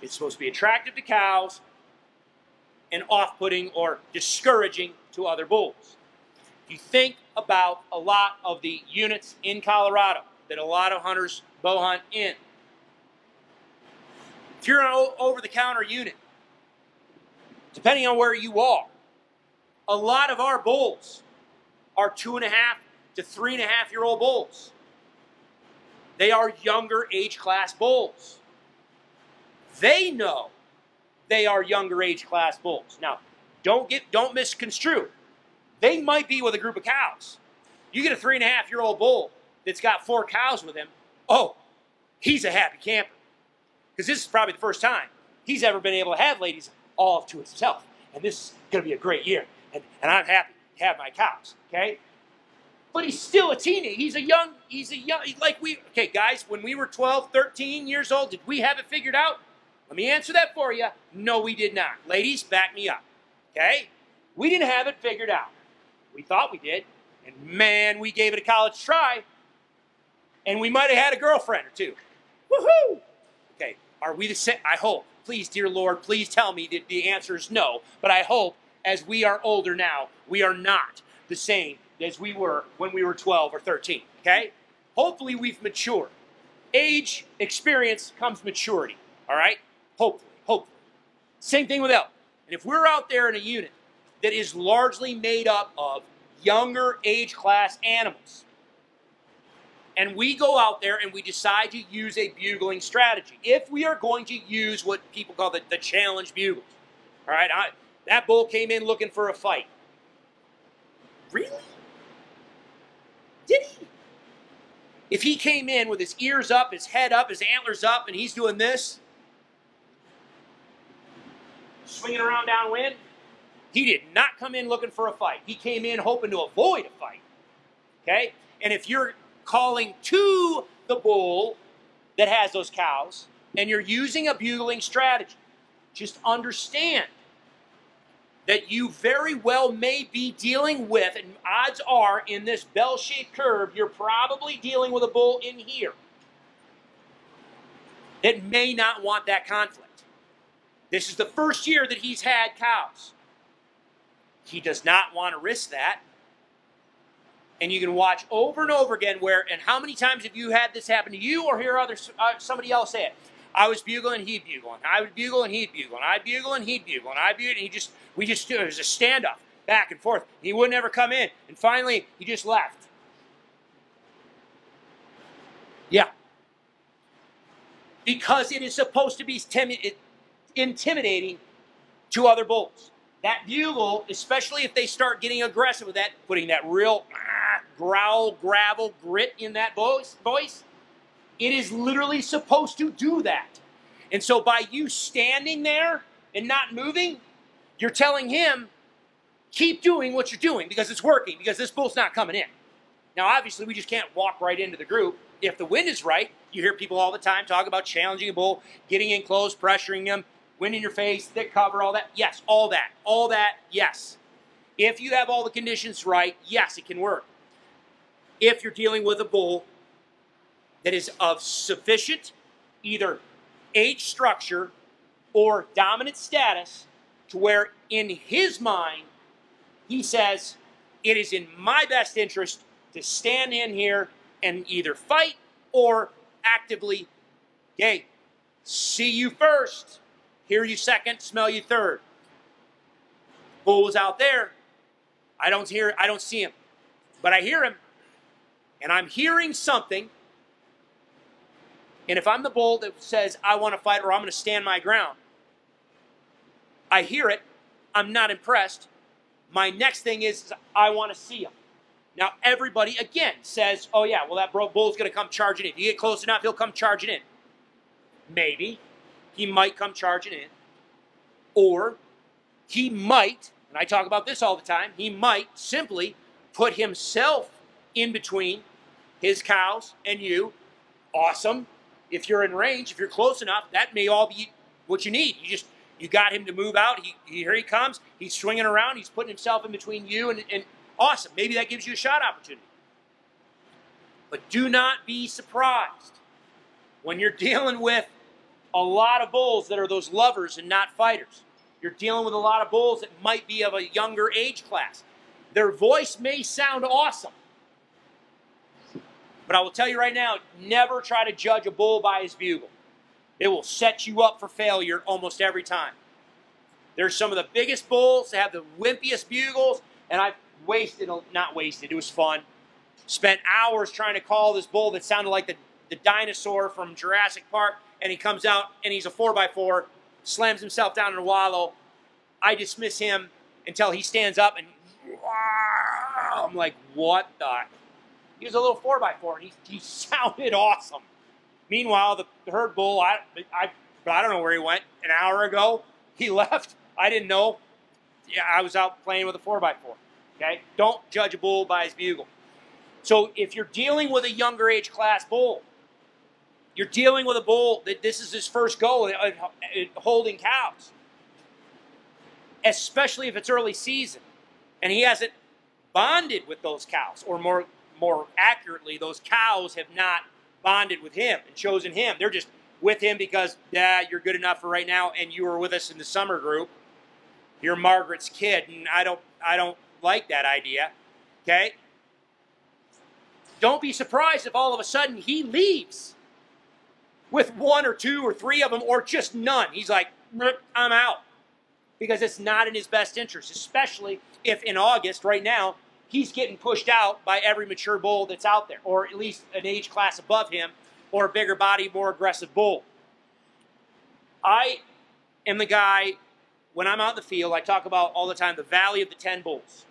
It's supposed to be attractive to cows and off putting or discouraging to other bulls. If you think about a lot of the units in Colorado that a lot of hunters bow hunt in, if you're an over the counter unit, depending on where you are, a lot of our bulls are two and a half to three and a half year old bulls. They are younger age class bulls. They know they are younger age class bulls. Now, don't get don't misconstrue. They might be with a group of cows. You get a three and a half year old bull that's got four cows with him. Oh, he's a happy camper. Because this is probably the first time he's ever been able to have ladies all to himself. And this is going to be a great year. And, and I'm happy to have my cows. Okay? but he's still a teenager. He's a young, he's a young, like we, okay, guys, when we were 12, 13 years old, did we have it figured out? Let me answer that for you. No, we did not. Ladies, back me up. Okay? We didn't have it figured out. We thought we did. And man, we gave it a college try. And we might have had a girlfriend or two. Woohoo! Okay, are we the same? I hope. Please, dear Lord, please tell me that the answer is no. But I hope as we are older now, we are not the same as we were when we were 12 or 13. Okay? Hopefully, we've matured. Age, experience comes maturity. All right? Hopefully, hopefully. Same thing with elk. And if we're out there in a unit that is largely made up of younger age class animals, and we go out there and we decide to use a bugling strategy, if we are going to use what people call the, the challenge bugles, all right, I, that bull came in looking for a fight. Really? Did he? If he came in with his ears up, his head up, his antlers up, and he's doing this, swinging around downwind, he did not come in looking for a fight. He came in hoping to avoid a fight. Okay? And if you're calling to the bull that has those cows and you're using a bugling strategy, just understand that you very well may be dealing with, and odds are in this bell shaped curve, you're probably dealing with a bull in here that may not want that conflict. This is the first year that he's had cows. He does not want to risk that. And you can watch over and over again where, and how many times have you had this happen to you or hear other, uh, somebody else say it? I was bugling, he'd bugle, and I would bugle, and he'd I'd bugle, and he'd I'd bugle, and he just, we just, it was a standoff, back and forth. He wouldn't ever come in, and finally, he just left. Yeah. Because it is supposed to be intimidating to other bulls. That bugle, especially if they start getting aggressive with that, putting that real ah, growl, gravel, grit in that voice, voice it is literally supposed to do that. And so by you standing there and not moving, you're telling him, keep doing what you're doing because it's working, because this bull's not coming in. Now, obviously, we just can't walk right into the group. If the wind is right, you hear people all the time talk about challenging a bull, getting in close, pressuring him, wind in your face, thick cover, all that. Yes, all that. All that, yes. If you have all the conditions right, yes, it can work. If you're dealing with a bull that is of sufficient either age structure or dominant status to where in his mind he says it is in my best interest to stand in here and either fight or actively okay see you first hear you second smell you third bull out there i don't hear i don't see him but i hear him and i'm hearing something and if I'm the bull that says, I want to fight or I'm going to stand my ground, I hear it, I'm not impressed. My next thing is, I want to see him. Now, everybody, again, says, oh, yeah, well, that bull's going to come charging in. If you get close enough, he'll come charging in. Maybe. He might come charging in. Or he might, and I talk about this all the time, he might simply put himself in between his cows and you. Awesome if you're in range, if you're close enough, that may all be what you need. You just you got him to move out. He, here he comes. He's swinging around. He's putting himself in between you and, and awesome. Maybe that gives you a shot opportunity. But do not be surprised when you're dealing with a lot of bulls that are those lovers and not fighters, you're dealing with a lot of bulls that might be of a younger age class. Their voice may sound awesome. But I will tell you right now never try to judge a bull by his bugle. It will set you up for failure almost every time. There's some of the biggest bulls that have the wimpiest bugles, and I've wasted, not wasted, it was fun. Spent hours trying to call this bull that sounded like the, the dinosaur from Jurassic Park, and he comes out and he's a 4x4, slams himself down in a wallow. I dismiss him until he stands up and I'm like, what the? He was a little 4x4 and he, he sounded awesome. Meanwhile, the, the herd bull, I, I, I don't know where he went. An hour ago, he left. I didn't know. Yeah, I was out playing with a 4x4. Okay? Don't judge a bull by his bugle. So if you're dealing with a younger age class bull, you're dealing with a bull that this is his first go at holding cows, especially if it's early season, and he hasn't bonded with those cows, or more more accurately, those cows have not bonded with him and chosen him. They're just with him because, yeah, you're good enough for right now, and you were with us in the summer group. You're Margaret's kid, and I don't, I don't like that idea. Okay. Don't be surprised if all of a sudden he leaves with one or two or three of them, or just none. He's like, I'm out because it's not in his best interest, especially if in August, right now, he's getting pushed out by every mature bull that's out there, or at least an age class above him, or a bigger body, more aggressive bull. I am the guy, when I'm out in the field, I talk about all the time the valley of the 10 bulls.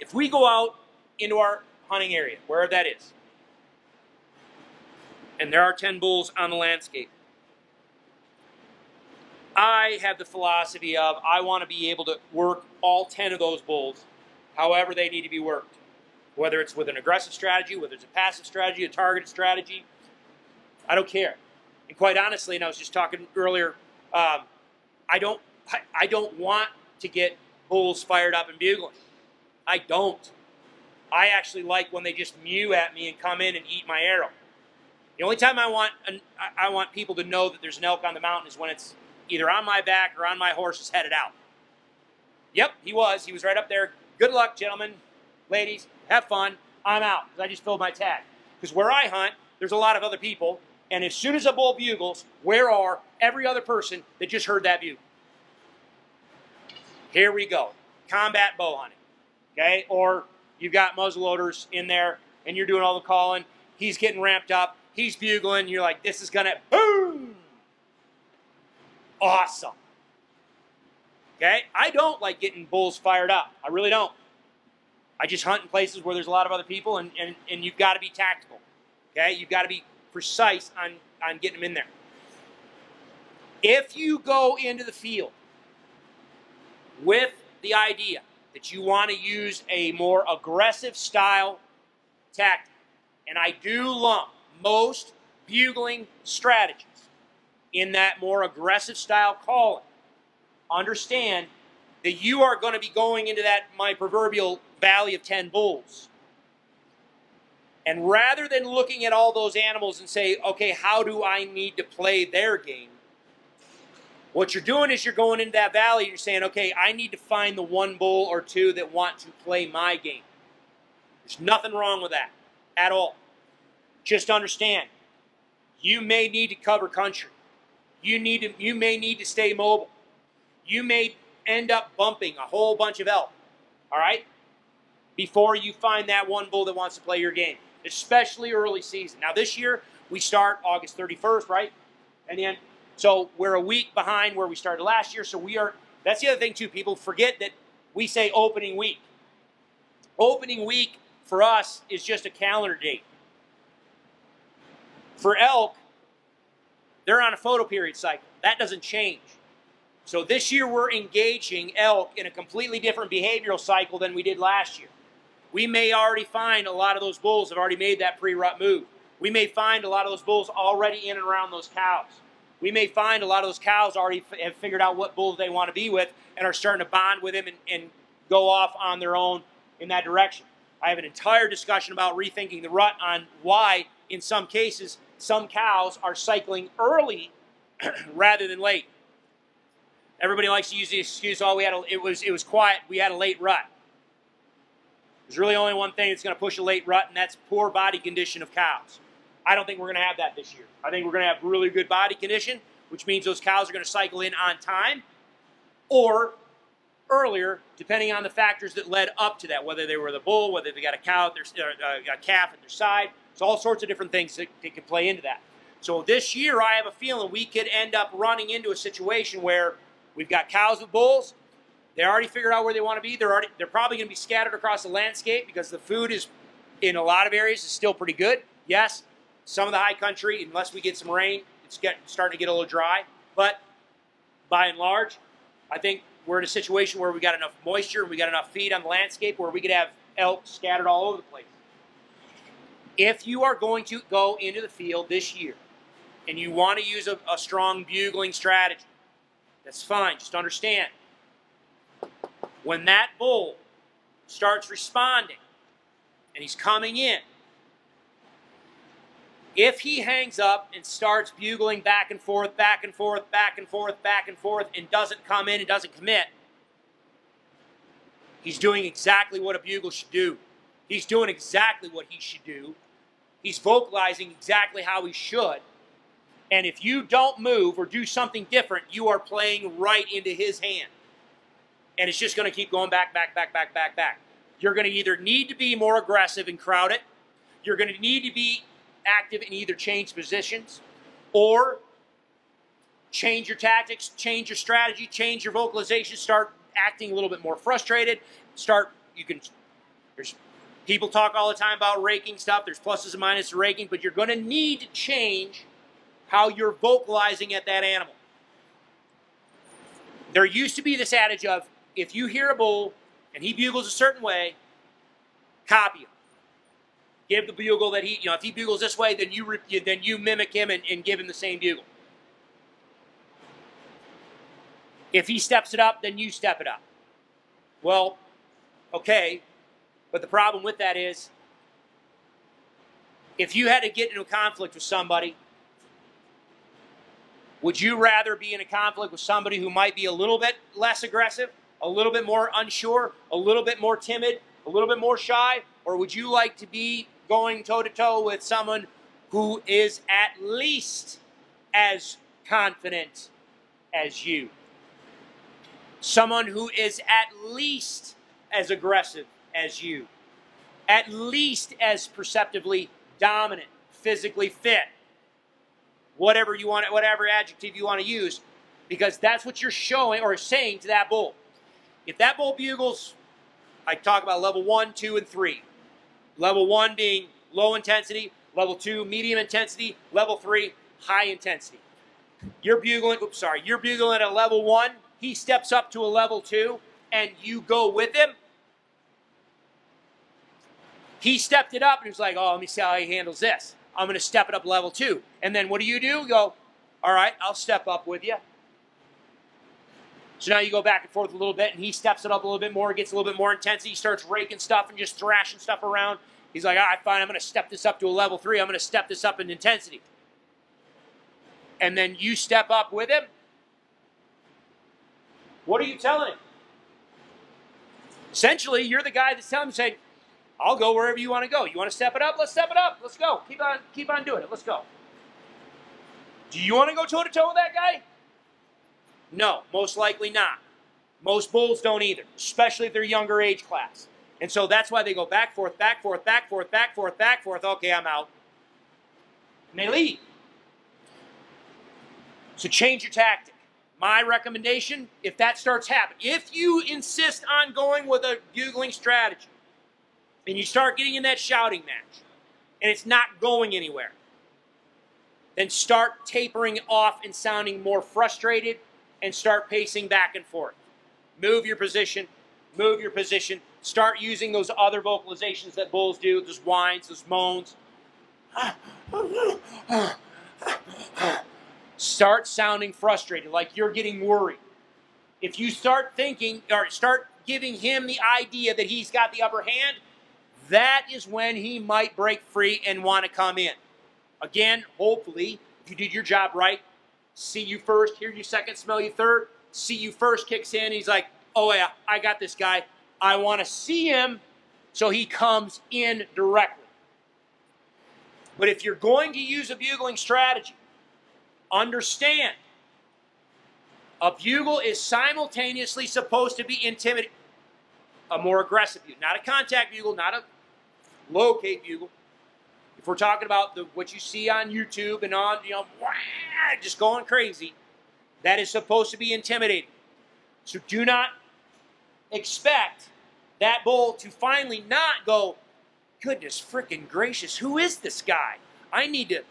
If we go out into our hunting area, wherever that is, and there are 10 bulls on the landscape, I have the philosophy of I want to be able to work all 10 of those bulls however they need to be worked. Whether it's with an aggressive strategy, whether it's a passive strategy, a targeted strategy, I don't care. And quite honestly, and I was just talking earlier, um, I don't, I, I don't want to get bulls fired up and bugling. I don't. I actually like when they just mew at me and come in and eat my arrow. The only time I want I want people to know that there's an elk on the mountain is when it's either on my back or on my horse is headed out. Yep, he was. He was right up there Good luck, gentlemen, ladies. Have fun. I'm out because I just filled my tag. Because where I hunt, there's a lot of other people, and as soon as a bull bugles, where are every other person that just heard that bugle? Here we go. Combat bow hunting. Okay? Or you've got muzzleloaders in there and you're doing all the calling. He's getting ramped up. He's bugling. You're like, this is to boom. Awesome. Okay? I don't like getting bulls fired up. I really don't. I just hunt in places where there's a lot of other people, and, and, and you've got to be tactical. Okay? You've got to be precise on, on getting them in there. If you go into the field with the idea that you want to use a more aggressive style tactic, and I do lump most bugling strategies in that more aggressive style calling, understand that you are going to be going into that, my proverbial valley of 10 bulls. And rather than looking at all those animals and say, okay, how do I need to play their game? What you're doing is you're going into that valley and you're saying, okay, I need to find the one bull or two that want to play my game. There's nothing wrong with that at all. Just understand, you may need to cover country. You need to, you may need to stay mobile you may end up bumping a whole bunch of elk, all right, before you find that one bull that wants to play your game, especially early season. Now, this year, we start August 31st, right? And then, so we're a week behind where we started last year, so we are, that's the other thing, too. People forget that we say opening week. Opening week for us is just a calendar date. For elk, they're on a photoperiod cycle. That doesn't change. So this year we're engaging elk in a completely different behavioral cycle than we did last year. We may already find a lot of those bulls have already made that pre-rut move. We may find a lot of those bulls already in and around those cows. We may find a lot of those cows already have figured out what bull they want to be with and are starting to bond with them and, and go off on their own in that direction. I have an entire discussion about rethinking the rut on why, in some cases, some cows are cycling early rather than late. Everybody likes to use the excuse, "Oh, we had a, it was it was quiet. We had a late rut." There's really only one thing that's going to push a late rut, and that's poor body condition of cows. I don't think we're going to have that this year. I think we're going to have really good body condition, which means those cows are going to cycle in on time or earlier, depending on the factors that led up to that, whether they were the bull, whether they got a cow, their, uh, a calf at their side. So all sorts of different things that, that can play into that. So this year, I have a feeling we could end up running into a situation where we've got cows with bulls. They already figured out where they want to be. They're already they're probably going to be scattered across the landscape because the food is in a lot of areas is still pretty good. Yes, some of the high country, unless we get some rain, it's get, starting to get a little dry. But by and large, I think we're in a situation where we got enough moisture and we got enough feed on the landscape where we could have elk scattered all over the place. If you are going to go into the field this year and you want to use a, a strong bugling strategy, that's fine. Just understand when that bull starts responding and he's coming in, if he hangs up and starts bugling back and forth, back and forth, back and forth, back and forth, and doesn't come in and doesn't commit, he's doing exactly what a bugle should do. He's doing exactly what he should do. He's vocalizing exactly how he should. And if you don't move or do something different, you are playing right into his hand. And it's just going to keep going back, back, back, back, back, back. You're going to either need to be more aggressive and crowd it, you're going to need to be active and either change positions or change your tactics, change your strategy, change your vocalization, start acting a little bit more frustrated, start you can there's people talk all the time about raking stuff, there's pluses and minuses to raking, but you're going to need to change how you're vocalizing at that animal. There used to be this adage of if you hear a bull and he bugles a certain way, copy him give the bugle that he, you know, if he bugles this way, then you then you mimic him and, and give him the same bugle. If he steps it up, then you step it up. Well, okay, but the problem with that is if you had to get into a conflict with somebody, would you rather be in a conflict with somebody who might be a little bit less aggressive, a little bit more unsure, a little bit more timid, a little bit more shy, or would you like to be going toe to toe with someone who is at least as confident as you. Someone who is at least as aggressive as you. At least as perceptively dominant, physically fit. Whatever you want, whatever adjective you want to use, because that's what you're showing or saying to that bull. If that bull bugles, I talk about level one, two, and three. Level one being low intensity, level two, medium intensity, level three, high intensity. You're bugling, oops, sorry, you're bugling at a level one, he steps up to a level two, and you go with him. He stepped it up and he was like, oh, let me see how he handles this. I'm going to step it up level two. And then what do you do? You go, all right, I'll step up with you. So now you go back and forth a little bit, and he steps it up a little bit more, gets a little bit more intensity, he starts raking stuff and just thrashing stuff around. He's like, all right, fine, I'm going to step this up to a level three. I'm going to step this up in intensity. And then you step up with him. What are you telling him? Essentially, you're the guy that's telling him, saying, I'll go wherever you want to go. You want to step it up? Let's step it up. Let's go. Keep on, keep on doing it. Let's go. Do you want to go toe to toe with that guy? No, most likely not. Most bulls don't either, especially if they're younger age class. And so that's why they go back, forth, back, forth, back, forth, back, forth, back, forth. Okay, I'm out. And they leave. So change your tactic. My recommendation, if that starts happening, if you insist on going with a bugling strategy and you start getting in that shouting match and it's not going anywhere, then start tapering off and sounding more frustrated and start pacing back and forth. Move your position, move your position, Start using those other vocalizations that bulls do, those whines, those moans. Start sounding frustrated, like you're getting worried. If you start thinking or start giving him the idea that he's got the upper hand, that is when he might break free and want to come in. Again, hopefully, if you did your job right, see you first, hear you second, smell you third, see you first kicks in. He's like, oh yeah, I got this guy. I want to see him, so he comes in directly. But if you're going to use a bugling strategy, understand a bugle is simultaneously supposed to be intimidating. A more aggressive bugle, not a contact bugle, not a locate bugle. If we're talking about the, what you see on YouTube and on, you know, just going crazy, that is supposed to be intimidating. So do not expect that bull to finally not go, goodness freaking gracious, who is this guy? I need to,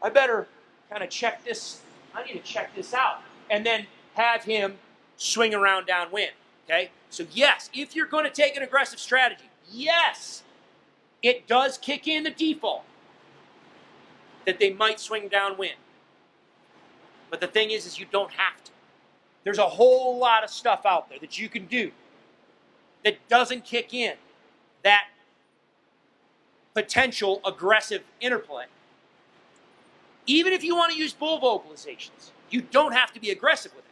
I better kind of check this, I need to check this out. And then have him swing around downwind. Okay? So, yes, if you're going to take an aggressive strategy, yes, it does kick in the default that they might swing downwind. But the thing is, is you don't have to. There's a whole lot of stuff out there that you can do that doesn't kick in that potential aggressive interplay. Even if you want to use bull vocalizations, you don't have to be aggressive with it.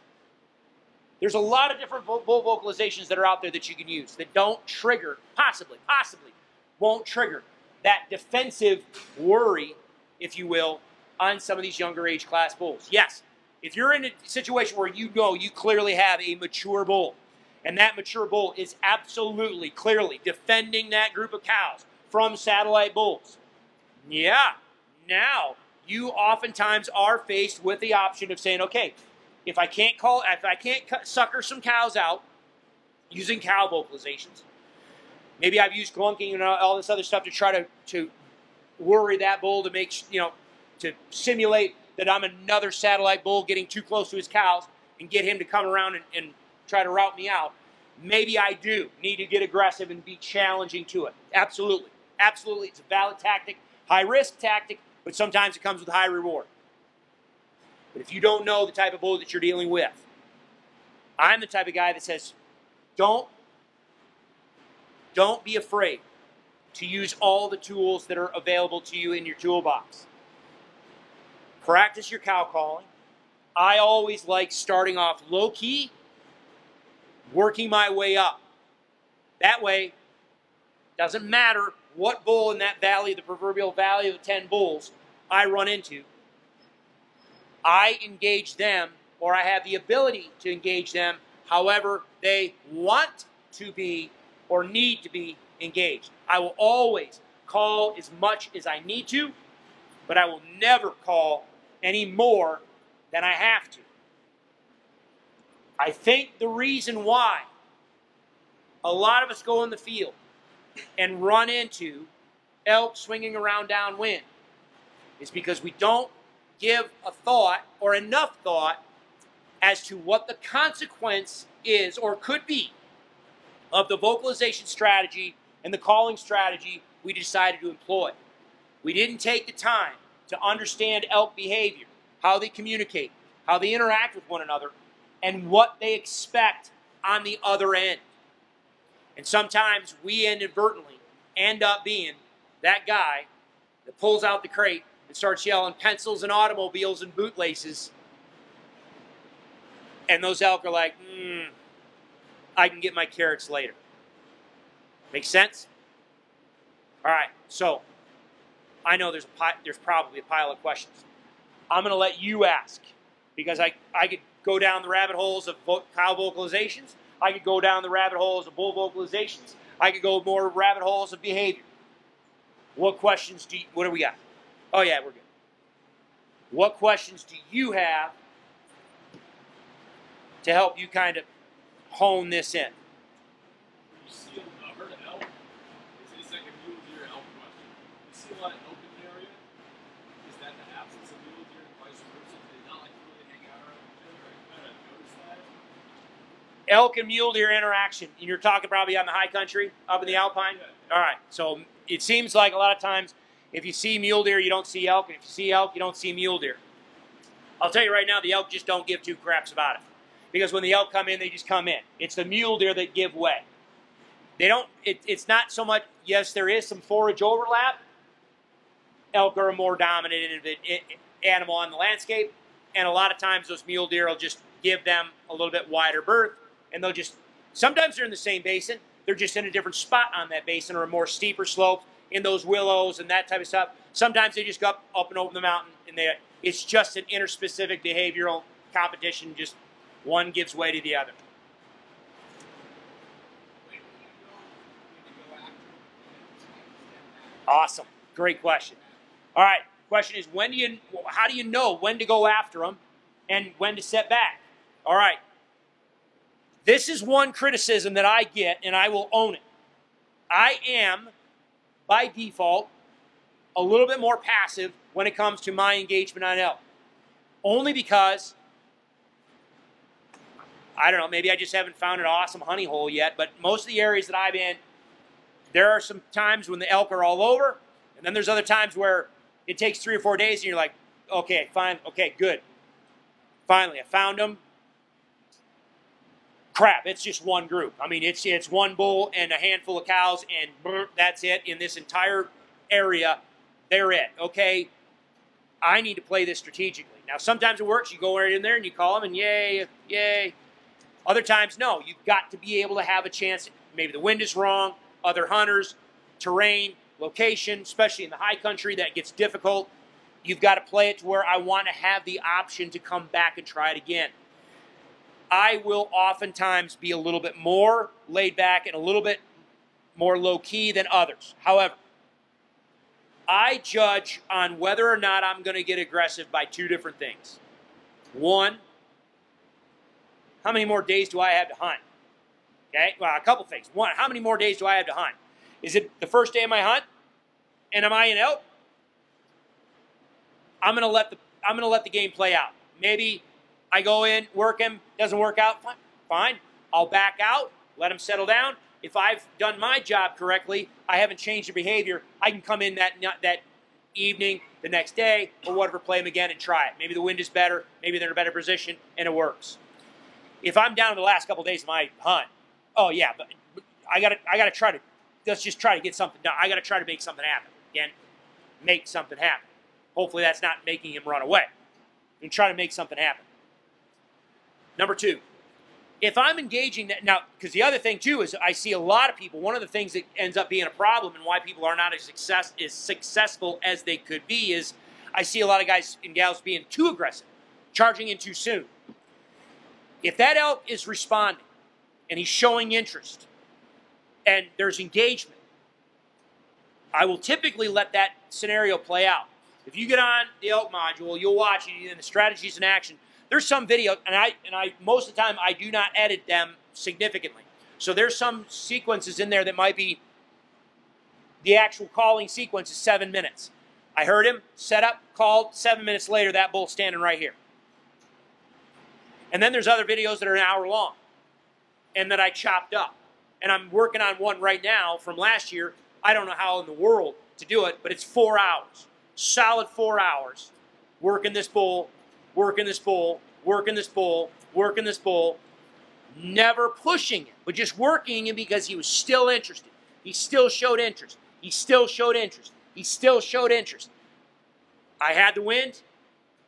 There's a lot of different bull vocalizations that are out there that you can use that don't trigger, possibly, possibly, won't trigger that defensive worry, if you will, on some of these younger age class bulls. Yes, if you're in a situation where you know you clearly have a mature bull, and that mature bull is absolutely, clearly defending that group of cows from satellite bulls, yeah, now you oftentimes are faced with the option of saying, okay, if I can't call, if I can't sucker some cows out using cow vocalizations, maybe I've used glunking and all this other stuff to try to, to worry that bull to make, you know, to simulate that I'm another satellite bull getting too close to his cows and get him to come around and, and try to route me out. Maybe I do need to get aggressive and be challenging to it. Absolutely. Absolutely. It's a valid tactic, high risk tactic, but sometimes it comes with high reward. But if you don't know the type of bull that you're dealing with, I'm the type of guy that says, don't, don't be afraid to use all the tools that are available to you in your toolbox. Practice your cow calling. I always like starting off low key, working my way up. That way, doesn't matter what bull in that valley, the proverbial valley of the 10 bulls, I run into. I engage them, or I have the ability to engage them however they want to be or need to be engaged. I will always call as much as I need to, but I will never call any more than I have to. I think the reason why a lot of us go in the field and run into elk swinging around downwind is because we don't give a thought or enough thought as to what the consequence is or could be of the vocalization strategy and the calling strategy we decided to employ. We didn't take the time to understand elk behavior, how they communicate, how they interact with one another, and what they expect on the other end. And sometimes we inadvertently end up being that guy that pulls out the crate and starts yelling pencils and automobiles and bootlaces. And those elk are like, hmm, I can get my carrots later. Make sense? All right, so I know there's a pi- there's probably a pile of questions. I'm going to let you ask because I, I could go down the rabbit holes of vo- cow vocalizations. I could go down the rabbit holes of bull vocalizations. I could go more rabbit holes of behavior. What questions do you, what do we got? Oh, yeah, we're good. What questions do you have to help you kind of hone this in? You see a herd elk, it's, it's like a mule deer elk question. You see a lot of elk in the area. Is that the absence of mule deer and vice versa? Do they not like to really hang out around each other? Have kind of noticed that? Elk and mule deer interaction. And you're talking probably on the high country, up in the alpine? All right. So it seems like a lot of times if you see mule deer, you don't see elk. And if you see elk, you don't see mule deer. I'll tell you right now, the elk just don't give two craps about it. Because when the elk come in, they just come in. It's the mule deer that give way. They don't, it, it's not so much, yes, there is some forage overlap, elk are a more dominant animal on the landscape, and a lot of times those mule deer will just give them a little bit wider berth, and they'll just sometimes they're in the same basin, they're just in a different spot on that basin or a more steeper slope in those willows and that type of stuff. Sometimes they just go up, up and over the mountain, and they it's just an interspecific behavioral competition. Just one gives way to the other. Awesome, great question. All right, question is when do you how do you know when to go after them and when to set back? All right. This is one criticism that I get, and I will own it. I am, by default, a little bit more passive when it comes to my engagement on elk. Only because, I don't know, maybe I just haven't found an awesome honey hole yet, but most of the areas that I'm in, there are some times when the elk are all over, and then there's other times where it takes three or four days, and you're like, okay, fine, okay, good. Finally, I found them crap, it's just one group. I mean, it's it's one bull and a handful of cows, and brr, that's it. In this entire area, they're it. Okay, I need to play this strategically. Now, sometimes it works. You go right in there and you call them, and yay, yay. Other times, no. You've got to be able to have a chance. Maybe the wind is wrong. Other hunters, terrain, location, especially in the high country, that gets difficult. You've got to play it to where I want to have the option to come back and try it again. I will oftentimes be a little bit more laid back and a little bit more low key than others. However, I judge on whether or not I'm going to get aggressive by two different things. One, how many more days do I have to hunt? Okay, well, a couple things. One, how many more days do I have to hunt? Is it the first day of my hunt? And am I an elk? I'm gonna let the I'm gonna let the game play out. Maybe I go in, work him, doesn't work out, fine. I'll back out, let him settle down. If I've done my job correctly, I haven't changed the behavior, I can come in that that evening, the next day, or whatever, play him again and try it. Maybe the wind is better, maybe they're in a better position, and it works. If I'm down to the last couple of days of my hunt, oh yeah, but I gotta I gotta try to let's just try to get something done. I gotta try to make something happen. Again, make something happen. Hopefully that's not making him run away. And try to make something happen. Number two, if I'm engaging that now, because the other thing too is I see a lot of people. One of the things that ends up being a problem and why people are not as success as successful as they could be is I see a lot of guys and gals being too aggressive, charging in too soon. If that elk is responding and he's showing interest and there's engagement, I will typically let that scenario play out. If you get on the elk module, you'll watch it in the strategies in action there's some video, and I and I most of the time I do not edit them significantly. So there's some sequences in there that might be the actual calling sequence is seven minutes. I heard him, set up, called, seven minutes later, that bull standing right here. And then there's other videos that are an hour long and that I chopped up. And I'm working on one right now from last year. I don't know how in the world to do it, but it's four hours. Solid four hours working this bull working this bull, working this bull, working this bull, never pushing it, but just working him because he was still interested. He still showed interest. He still showed interest. He still showed interest. I had the wind.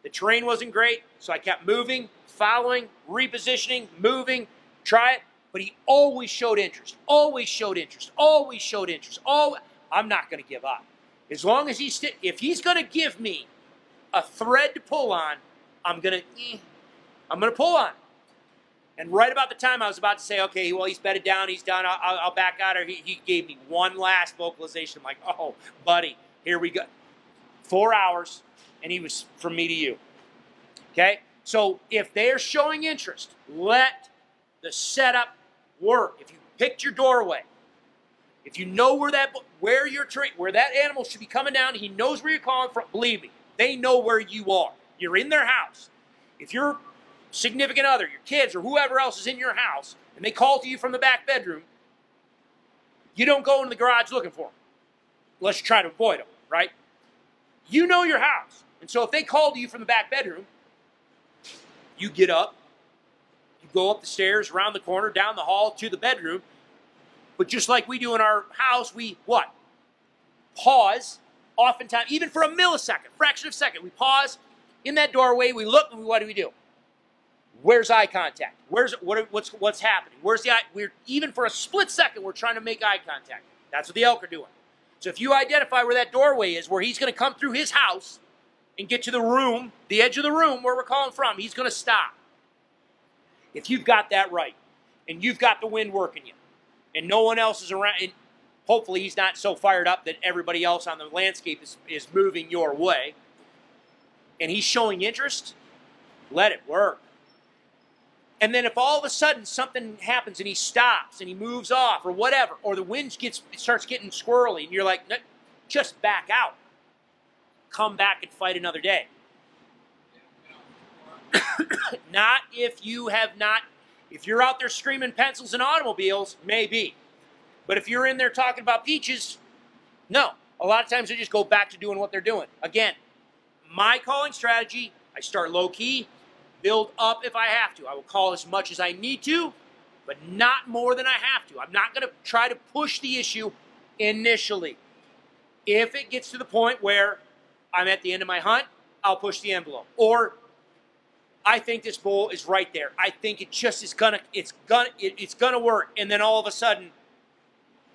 The terrain wasn't great, so I kept moving, following, repositioning, moving, try it. But he always showed interest. Always showed interest. Always showed interest. Always. I'm not going to give up. As long as he's st- if he's going to give me a thread to pull on, I'm gonna, eh, I'm gonna pull on. And right about the time I was about to say, okay, well, he's bedded down, he's done, I'll, I'll back out, or he, he gave me one last vocalization. I'm like, oh, buddy, here we go. Four hours, and he was from me to you. Okay? So if they're showing interest, let the setup work. If you picked your doorway, if you know where that where your tra- where that animal should be coming down, he knows where you're calling from. Believe me, they know where you are. You're in their house. If your significant other, your kids, or whoever else is in your house, and they call to you from the back bedroom, you don't go into the garage looking for them, unless you try to avoid them, right? You know your house. And so if they call to you from the back bedroom, you get up, you go up the stairs, around the corner, down the hall to the bedroom. But just like we do in our house, we what? Pause oftentimes, even for a millisecond, fraction of a second, we pause in that doorway, we look, and what do we do? Where's eye contact? Where's what, what's what's happening? Where's the eye? We're even for a split second, we're trying to make eye contact. That's what the elk are doing. So if you identify where that doorway is, where he's going to come through his house and get to the room, the edge of the room where we're calling from, he's going to stop. If you've got that right, and you've got the wind working you, and no one else is around, and hopefully he's not so fired up that everybody else on the landscape is, is moving your way, and he's showing interest, let it work. And then if all of a sudden something happens and he stops and he moves off or whatever, or the wind gets starts getting squirrely, and you're like, just back out. Come back and fight another day. not if you have not, if you're out there screaming pencils and automobiles, maybe. But if you're in there talking about peaches, no. A lot of times they just go back to doing what they're doing. Again, my calling strategy, I start low key, build up if I have to. I will call as much as I need to, but not more than I have to. I'm not going to try to push the issue initially. If it gets to the point where I'm at the end of my hunt, I'll push the envelope. Or I think this bull is right there. I think it just is gonna it's gonna it, it's gonna work. And then all of a sudden,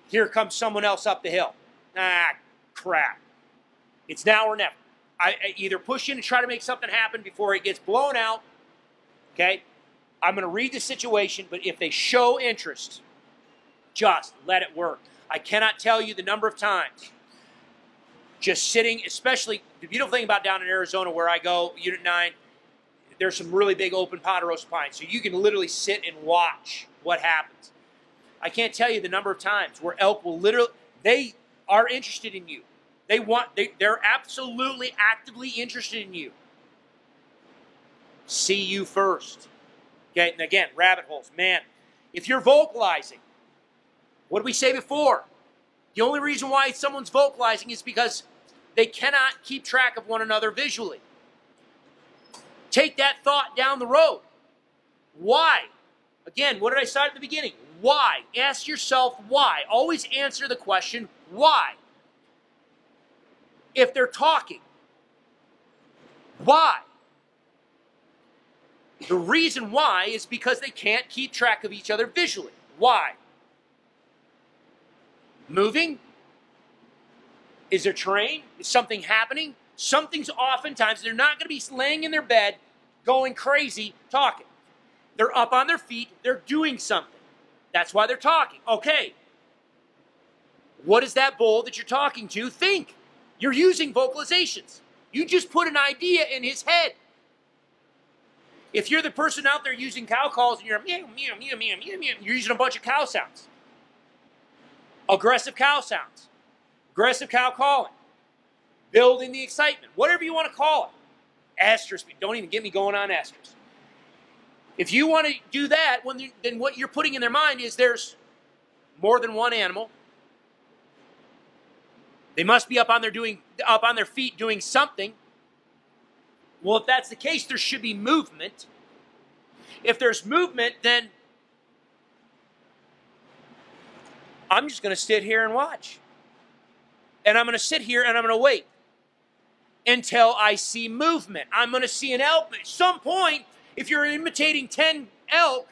here comes someone else up the hill. Ah, crap. It's now or never. I, I either push in and try to make something happen before it gets blown out. Okay, I'm going to read the situation, but if they show interest, just let it work. I cannot tell you the number of times just sitting, especially the beautiful thing about down in Arizona where I go, Unit 9, there's some really big open ponderosa pines. So you can literally sit and watch what happens. I can't tell you the number of times where elk will literally, they are interested in you. They want, they, they're absolutely actively interested in you. See you first. Okay, and again, rabbit holes. Man, if you're vocalizing, what did we say before? The only reason why someone's vocalizing is because they cannot keep track of one another visually. Take that thought down the road. Why? Again, what did I start at the beginning? Why? Ask yourself why. Always answer the question why. If they're talking, why? The reason why is because they can't keep track of each other visually. Why? Moving? Is there terrain? Is something happening? Something's oftentimes, they're not going to be laying in their bed going crazy talking. They're up on their feet, they're doing something. That's why they're talking. Okay. What does that bull that you're talking to think? You're using vocalizations. You just put an idea in his head. If you're the person out there using cow calls and you're meow, meow, meow, meow, meow, meow, you're using a bunch of cow sounds. Aggressive cow sounds. Aggressive cow calling. Building the excitement. Whatever you want to call it. Asterisk. Don't even get me going on asterisk. If you want to do that, then what you're putting in their mind is there's more than one animal. They must be up on their doing up on their feet doing something. Well, if that's the case, there should be movement. If there's movement, then I'm just going to sit here and watch. And I'm going to sit here and I'm going to wait until I see movement. I'm going to see an elk. At some point, if you're imitating 10 elk,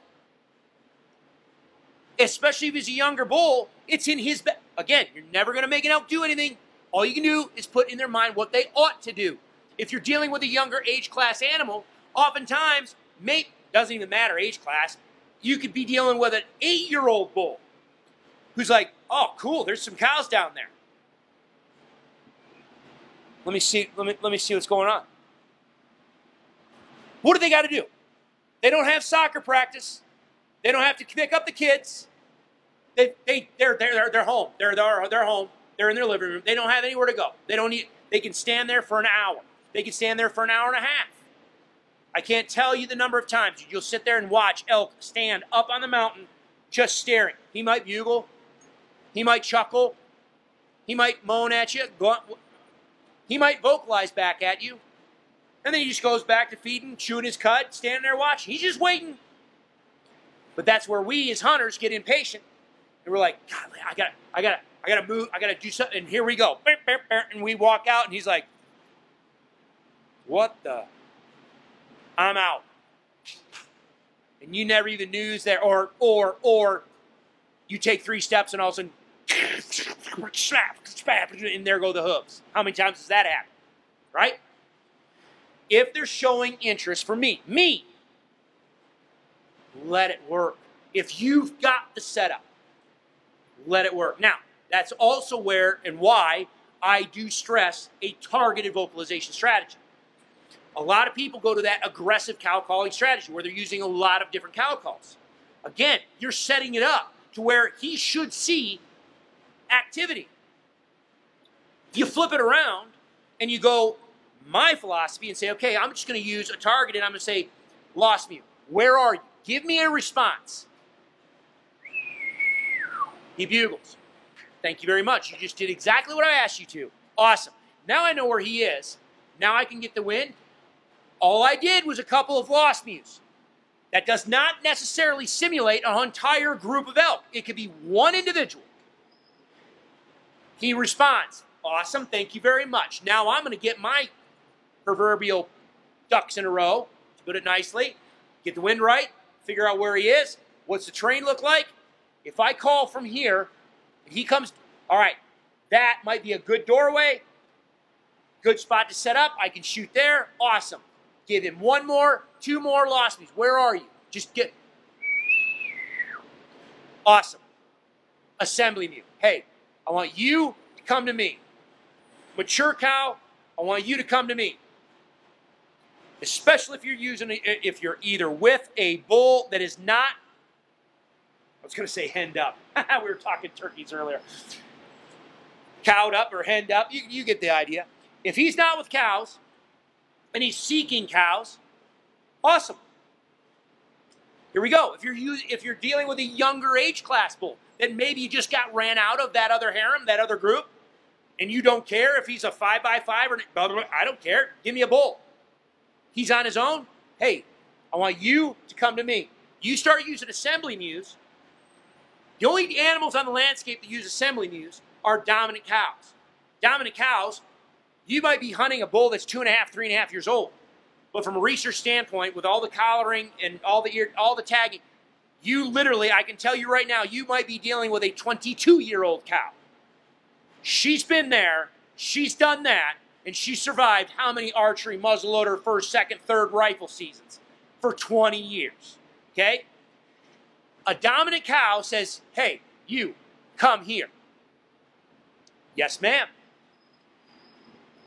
especially if he's a younger bull, it's in his. Be- Again, you're never going to make an elk do anything. All you can do is put in their mind what they ought to do. If you're dealing with a younger age class animal, oftentimes, mate doesn't even matter age class. You could be dealing with an eight-year-old bull who's like, "Oh, cool, there's some cows down there. Let me see. Let me let me see what's going on." What do they got to do? They don't have soccer practice. They don't have to pick up the kids. They, they, they're, they're, they're home. They're, they're, they're home. They're in their living room. They don't have anywhere to go. They don't need, they can stand there for an hour. They can stand there for an hour and a half. I can't tell you the number of times you'll sit there and watch elk stand up on the mountain just staring. He might bugle. He might chuckle. He might moan at you. He might vocalize back at you. And then he just goes back to feeding, chewing his cud, standing there watching. He's just waiting. But that's where we as hunters get impatient And we're like, God, I got, I got, I got to move. I got to do something. And here we go. And we walk out, and he's like, "What the? I'm out." And you never even knew there, or or or you take three steps, and all of a sudden, snap, snap, and there go the hooves. How many times does that happen? Right? If they're showing interest for me, me, let it work. If you've got the setup, let it work. Now, that's also where and why I do stress a targeted vocalization strategy. A lot of people go to that aggressive cow calling strategy where they're using a lot of different cow calls. Again, you're setting it up to where he should see activity. You flip it around and you go, my philosophy, and say, okay, I'm just going to use a target and I'm going to say, lost mew. Where are you? Give me a response. He bugles. Thank you very much. You just did exactly what I asked you to. Awesome. Now I know where he is. Now I can get the wind. All I did was a couple of lost mews. That does not necessarily simulate an entire group of elk. It could be one individual. He responds, Awesome, thank you very much. Now I'm going to get my proverbial ducks in a row, put it nicely, get the wind right, figure out where he is. What's the terrain look like? If I call from here, he comes, all right, that might be a good doorway, good spot to set up. I can shoot there. Awesome. Give him one more, two more lost mews. Where are you? Just get. Awesome. Assembly mew. Hey, I want you to come to me. Mature cow, I want you to come to me. Especially if you're using, if you're either with a bull that is not I was going to say henned up. we were talking turkeys earlier. Cowed up or henned up, you, you get the idea. If he's not with cows and he's seeking cows, awesome. Here we go. If you're if you're dealing with a younger age class bull that maybe you just got ran out of that other harem, that other group, and you don't care if he's a five by five or I don't care. Give me a bull. He's on his own. Hey, I want you to come to me. You start using assembly mews, the only animals on the landscape that use assembly mews are dominant cows. Dominant cows, you might be hunting a bull that's two and a half, three and a half years old. But from a research standpoint, with all the collaring and all the ear, all the tagging, you literally, I can tell you right now, you might be dealing with a 22 year old cow. She's been there, she's done that, and she survived how many archery, muzzleloader, first, second, third rifle seasons? For 20 years. Okay? A dominant cow says, Hey, you, come here. Yes, ma'am.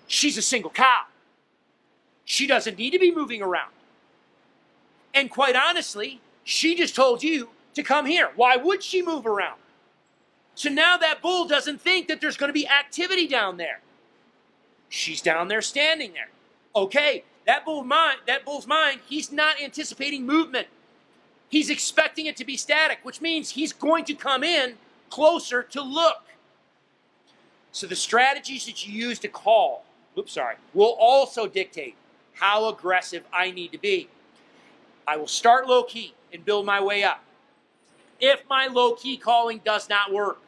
She's a single cow. She doesn't need to be moving around. And quite honestly, she just told you to come here. Why would she move around? So now that bull doesn't think that there's going to be activity down there. She's down there standing there. Okay, that bull mind, that bull's mind, he's not anticipating movement. He's expecting it to be static, which means he's going to come in closer to look. So the strategies that you use to call, oops, sorry, will also dictate how aggressive I need to be. I will start low key and build my way up. If my low key calling does not work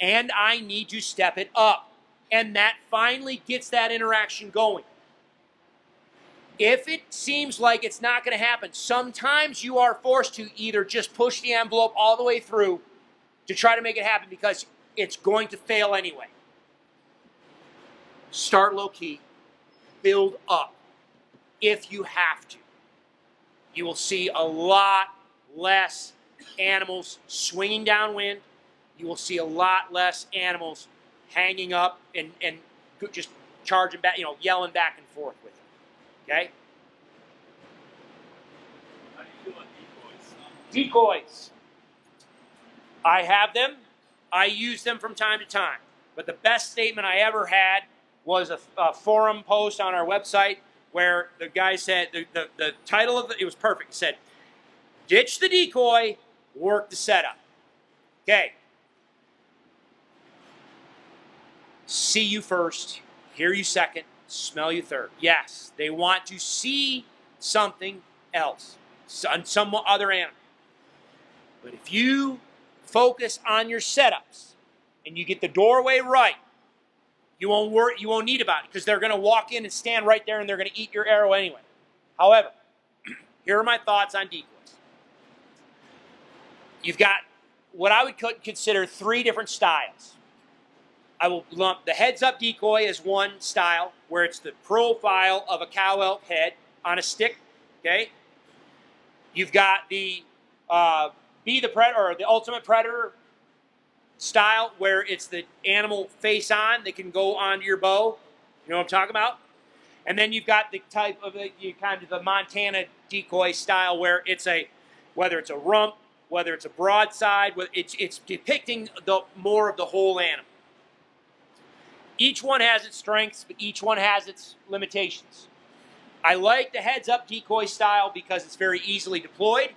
and I need to step it up, and that finally gets that interaction going, if it seems like it's not going to happen, sometimes you are forced to either just push the envelope all the way through to try to make it happen because it's going to fail anyway. Start low key, build up if you have to. You will see a lot less animals swinging downwind. You will see a lot less animals hanging up and, and just charging back, you know, yelling back and forth Okay? How do you decoys? Decoys. I have them. I use them from time to time. But the best statement I ever had was a, a forum post on our website where the guy said, the, the, the title of it, it was perfect. It said, ditch the decoy, work the setup. Okay. See you first, hear you second, smell you third. Yes, they want to see something else, some other animal. But if you focus on your setups and you get the doorway right, you won't worry, you won't need about it because they're going to walk in and stand right there and they're going to eat your arrow anyway. However, here are my thoughts on decoys. You've got what I would consider three different styles. I will lump the heads up decoy as one style, where it's the profile of a cow elk head on a stick. Okay. You've got the uh, be the predator or the ultimate predator style, where it's the animal face on that can go onto your bow. You know what I'm talking about? And then you've got the type of the, you kind of the Montana decoy style, where it's a whether it's a rump, whether it's a broadside, it's it's depicting the more of the whole animal. Each one has its strengths, but each one has its limitations. I like the heads up decoy style because it's very easily deployed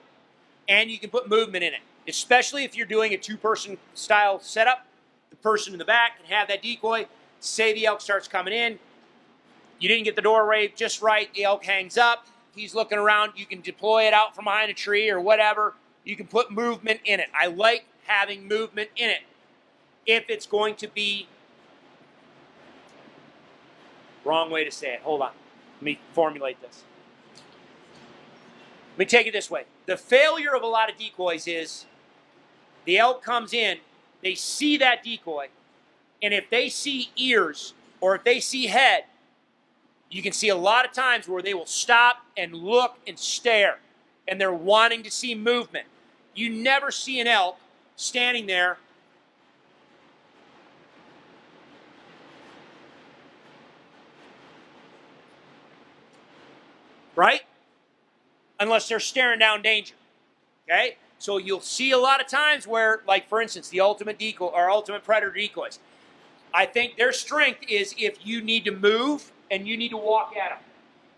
and you can put movement in it, especially if you're doing a two person style setup. The person in the back can have that decoy. Say the elk starts coming in, you didn't get the door doorway just right, the elk hangs up, he's looking around, you can deploy it out from behind a tree or whatever. You can put movement in it. I like having movement in it if it's going to be Wrong way to say it. Hold on. Let me formulate this. Let me take it this way. The failure of a lot of decoys is the elk comes in, they see that decoy, and if they see ears or if they see head, you can see a lot of times where they will stop and look and stare, and they're wanting to see movement. You never see an elk standing there right? Unless they're staring down danger. Okay? So you'll see a lot of times where, like for instance, the ultimate decoy or ultimate predator decoys. I think their strength is if you need to move and you need to walk at them.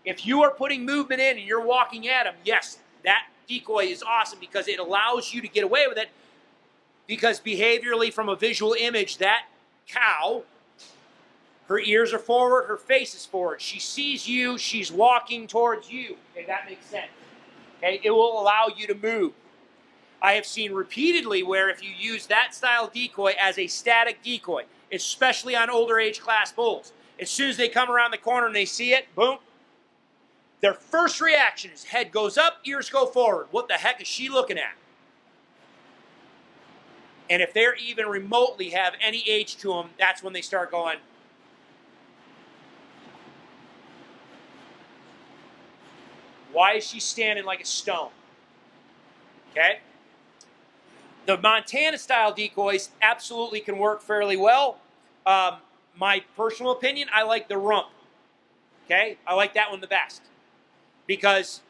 If you are putting movement in and you're walking at them, yes, that decoy is awesome because it allows you to get away with it. Because behaviorally, from a visual image, that cow her ears are forward, her face is forward. She sees you, she's walking towards you. Okay, that makes sense. Okay, it will allow you to move. I have seen repeatedly where if you use that style decoy as a static decoy, especially on older age class bulls, as soon as they come around the corner and they see it, boom, their first reaction is head goes up, ears go forward. What the heck is she looking at? And if they're even remotely have any age to them, that's when they start going, Why is she standing like a stone? Okay? The Montana style decoys absolutely can work fairly well. Um, my personal opinion, I like the rump. Okay? I like that one the best. Because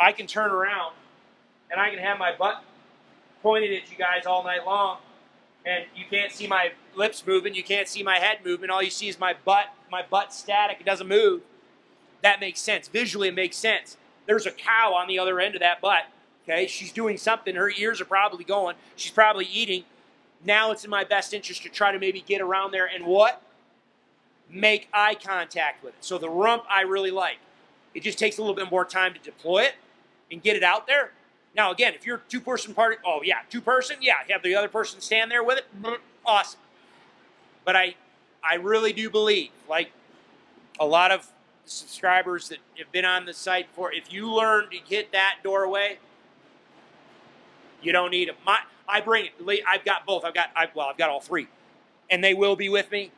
I can turn around and I can have my butt pointed at you guys all night long and you can't see my lips moving, you can't see my head moving, all you see is my butt, my butt static, it doesn't move that makes sense. Visually, it makes sense. There's a cow on the other end of that butt. Okay, she's doing something. Her ears are probably going. She's probably eating. Now it's in my best interest to try to maybe get around there and what? Make eye contact with it. So the rump I really like. It just takes a little bit more time to deploy it and get it out there. Now again, if you're two person party, oh yeah, two person, yeah, have the other person stand there with it, awesome. But I, I really do believe, like a lot of subscribers that have been on the site for, if you learn to hit that doorway, you don't need them. My, I bring it. I've got both. I've got, I, well, I've got all three, and they will be with me.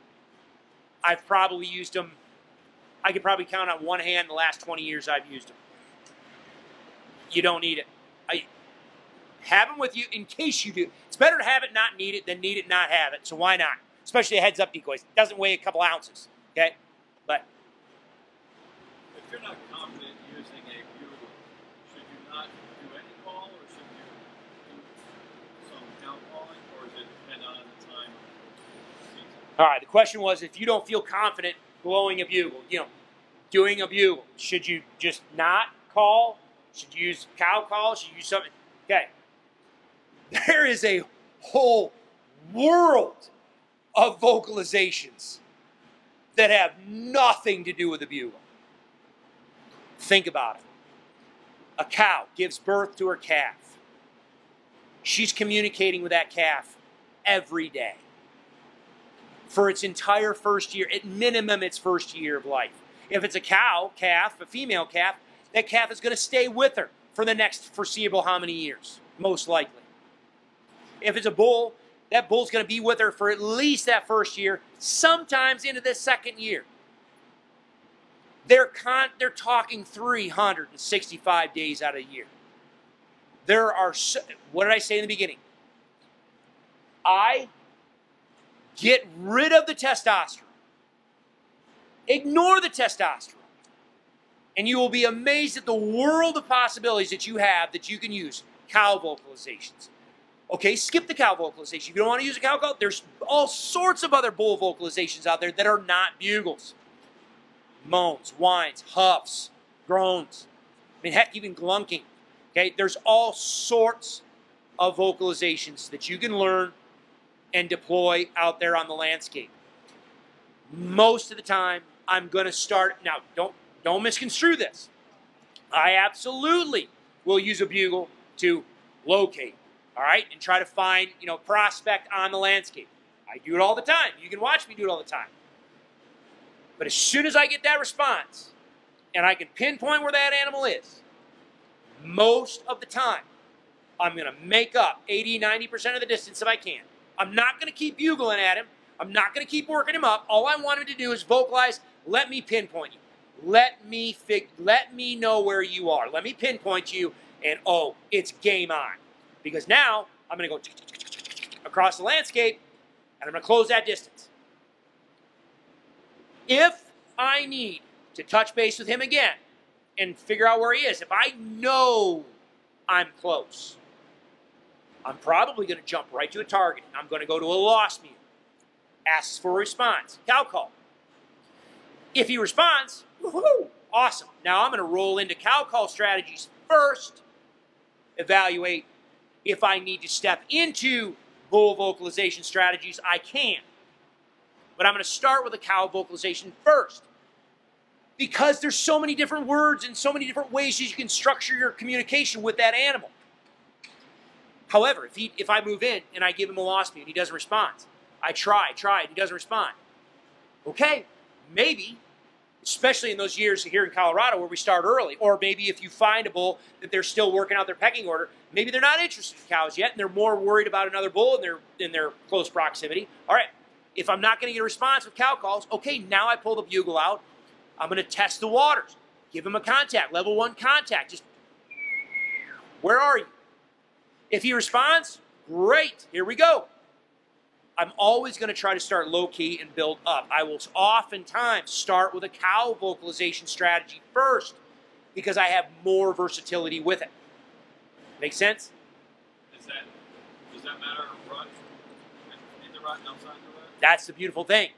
I've probably used them. I could probably count on one hand the last 20 years I've used them. You don't need it. I have them with you in case you do. It's better to have it, not need it, than need it, not have it. So why not? Especially a heads-up decoys. It doesn't weigh a couple ounces. Okay, if you're not confident using a bugle, should you not do any call, or should you do some count calling, or is it depend on the time? All right. The question was, if you don't feel confident blowing a bugle, you know, doing a bugle, should you just not call? Should you use cow call? Should you use something? Okay. There is a whole world of vocalizations that have nothing to do with the bugle. Think about it. A cow gives birth to her calf. she's communicating with that calf every day for its entire first year, at minimum, its first year of life. If it's a cow, calf, a female calf, that calf is going to stay with her for the next foreseeable how many years? Most likely. If it's a bull, that bull's going to be with her for at least that first year, sometimes into the second year. They're con- they're talking 365 days out of a year. There are so- what did I say in the beginning? I get rid of the testosterone. Ignore the testosterone. And you will be amazed at the world of possibilities that you have that you can use cow vocalizations. Okay, skip the cow vocalization. If you don't want to use a cow call, there's all sorts of other bull vocalizations out there that are not bugles. Moans, whines, huffs, groans. I mean, heck, even glunking. Okay, there's all sorts of vocalizations that you can learn and deploy out there on the landscape. Most of the time, I'm going to start now. Don't don't misconstrue this. I absolutely will use a bugle to locate, all right, and try to find you know prospect on the landscape. I do it all the time. You can watch me do it all the time. But as soon as I get that response, and I can pinpoint where that animal is, most of the time, I'm going to make up 80, 90% of the distance if I can. I'm not going to keep bugling at him. I'm not going to keep working him up. All I want him to do is vocalize, let me pinpoint you. Let me fig- let me know where you are. Let me pinpoint you and oh, it's game on. Because now I'm going to go across the landscape and I'm going to close that distance. If I need to touch base with him again and figure out where he is, if I know I'm close, I'm probably going to jump right to a target. I'm going to go to a lost mew. Asks for a response. Cow call. If he responds, woohoo, awesome. Now I'm going to roll into cow call strategies first, evaluate if I need to step into bull vocalization strategies, I can. But I'm going to start with a cow vocalization first. Because there's so many different words and so many different ways that you can structure your communication with that animal. However, if he if I move in and I give him a lost mew and he doesn't respond, I try, try, and he doesn't respond. Okay, maybe, especially in those years here in Colorado where we start early, or maybe if you find a bull that they're still working out their pecking order, maybe they're not interested in cows yet and they're more worried about another bull in their in their close proximity. All right, if I'm not going to get a response with cow calls, okay, now I pull the bugle out. I'm going to test the waters. Give him a contact, level one contact. Just where are you? If he responds, great, here we go. I'm always going to try to start low key and build up. I will oftentimes start with a cow vocalization strategy first because I have more versatility with it. Make sense? That does that matter in rut? In the rut outside the? That's the beautiful thing.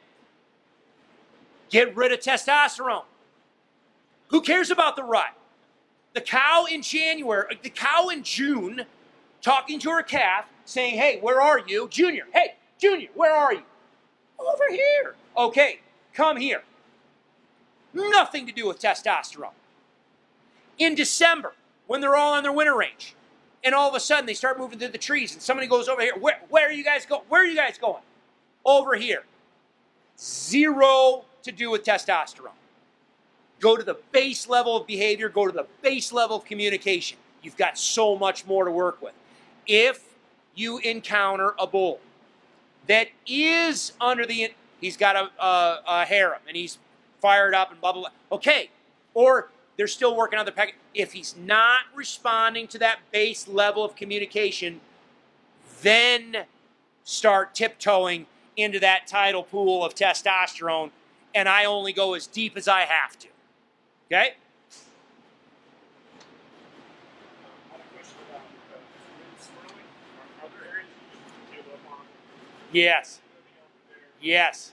Get rid of testosterone. Who cares about the rut? The cow in January, the cow in June, talking to her calf, saying, Hey, where are you? Junior, hey, Junior, where are you? Over here. Okay, come here. Nothing to do with testosterone. In December, when they're all on their winter range, and all of a sudden they start moving through the trees, and somebody goes over here. Where, where are you guys going? Where are you guys going? Over here. Zero to do with testosterone. Go to the base level of behavior, go to the base level of communication. You've got so much more to work with. If you encounter a bull that is under the, he's got a, a, a harem and he's fired up and blah, blah, blah. Okay. Or they're still working on the packet. If he's not responding to that base level of communication, then start tiptoeing into that tidal pool of testosterone, and I only go as deep as I have to. Okay? Yes. Yes.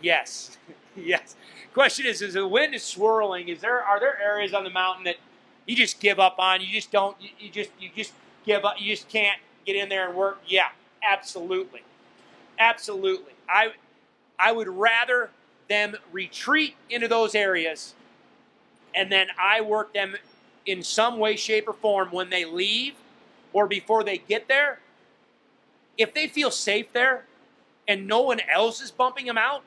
Yes. yes. Question is: Is the wind is swirling? Is there are there areas on the mountain that you just give up on? You just don't. You, you just you just give up. You just can't get in there and work. Yeah, absolutely, absolutely. I I would rather them retreat into those areas, and then I work them in some way, shape, or form when they leave, or before they get there, if they feel safe there and no one else is bumping them out,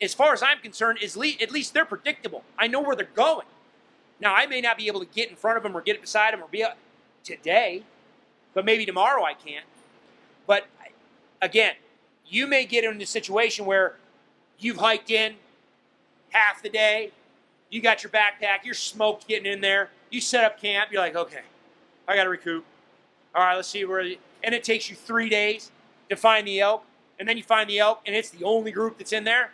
as far as I'm concerned, is le- at least they're predictable. I know where they're going. Now, I may not be able to get in front of them or get beside them or be a- today, but maybe tomorrow I can. But again, you may get in a situation where you've hiked in half the day, you got your backpack, you're smoked getting in there, you set up camp, you're like, okay, I got to recoup. All right, let's see where, and it takes you three days to find the elk, and then you find the elk, and it's the only group that's in there.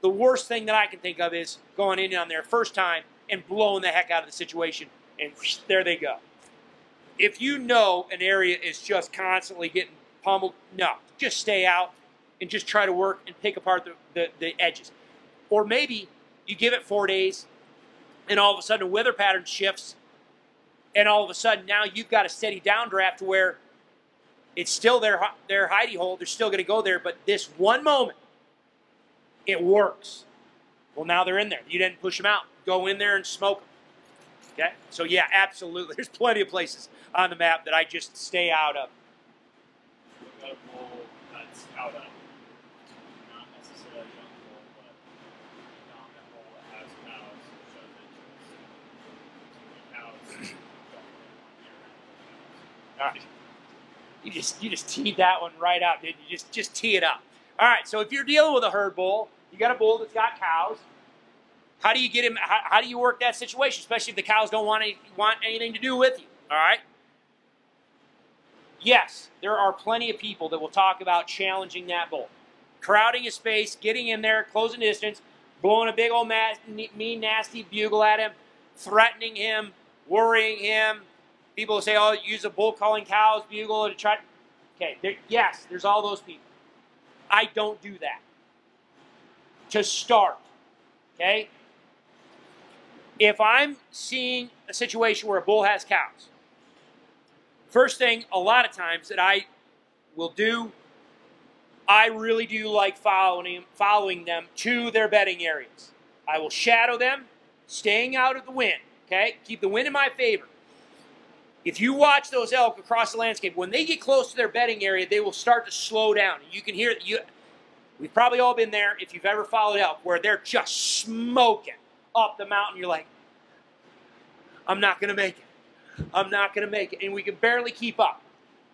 The worst thing that I can think of is going in on their first time and blowing the heck out of the situation, and there they go. If you know an area is just constantly getting pummeled, no, just stay out and just try to work and pick apart the, the, the edges. Or maybe you give it four days, and all of a sudden the weather pattern shifts, and all of a sudden now you've got a steady downdraft where it's still their their hidey hole. They're still going to go there, but this one moment, it works. Well, now they're in there. You didn't push them out. Go in there and smoke them. Okay. So yeah, absolutely. There's plenty of places on the map that I just stay out of. We've got a bull Not necessarily but dominant cows shows interest. All right. You just you just teed that one right out, didn't you? Just just tee it up. All right. So if you're dealing with a herd bull, you got a bull that's got cows. How do you get him? How, how do you work that situation, especially if the cows don't want any, want anything to do with you? All right. Yes, there are plenty of people that will talk about challenging that bull, crowding his space, getting in there, closing distance, blowing a big old ma- mean, nasty bugle at him, threatening him, worrying him. People will say, "Oh, use a bull calling cows bugle to try." Okay, there, yes, there's all those people. I don't do that. To start, okay. If I'm seeing a situation where a bull has cows, first thing, a lot of times that I will do, I really do like following following them to their bedding areas. I will shadow them, staying out of the wind. Okay, keep the wind in my favor. If you watch those elk across the landscape, when they get close to their bedding area, they will start to slow down. You can hear you. We've probably all been there if you've ever followed elk, where they're just smoking up the mountain. You're like, I'm not to make it. I'm not going to make it. And we can barely keep up.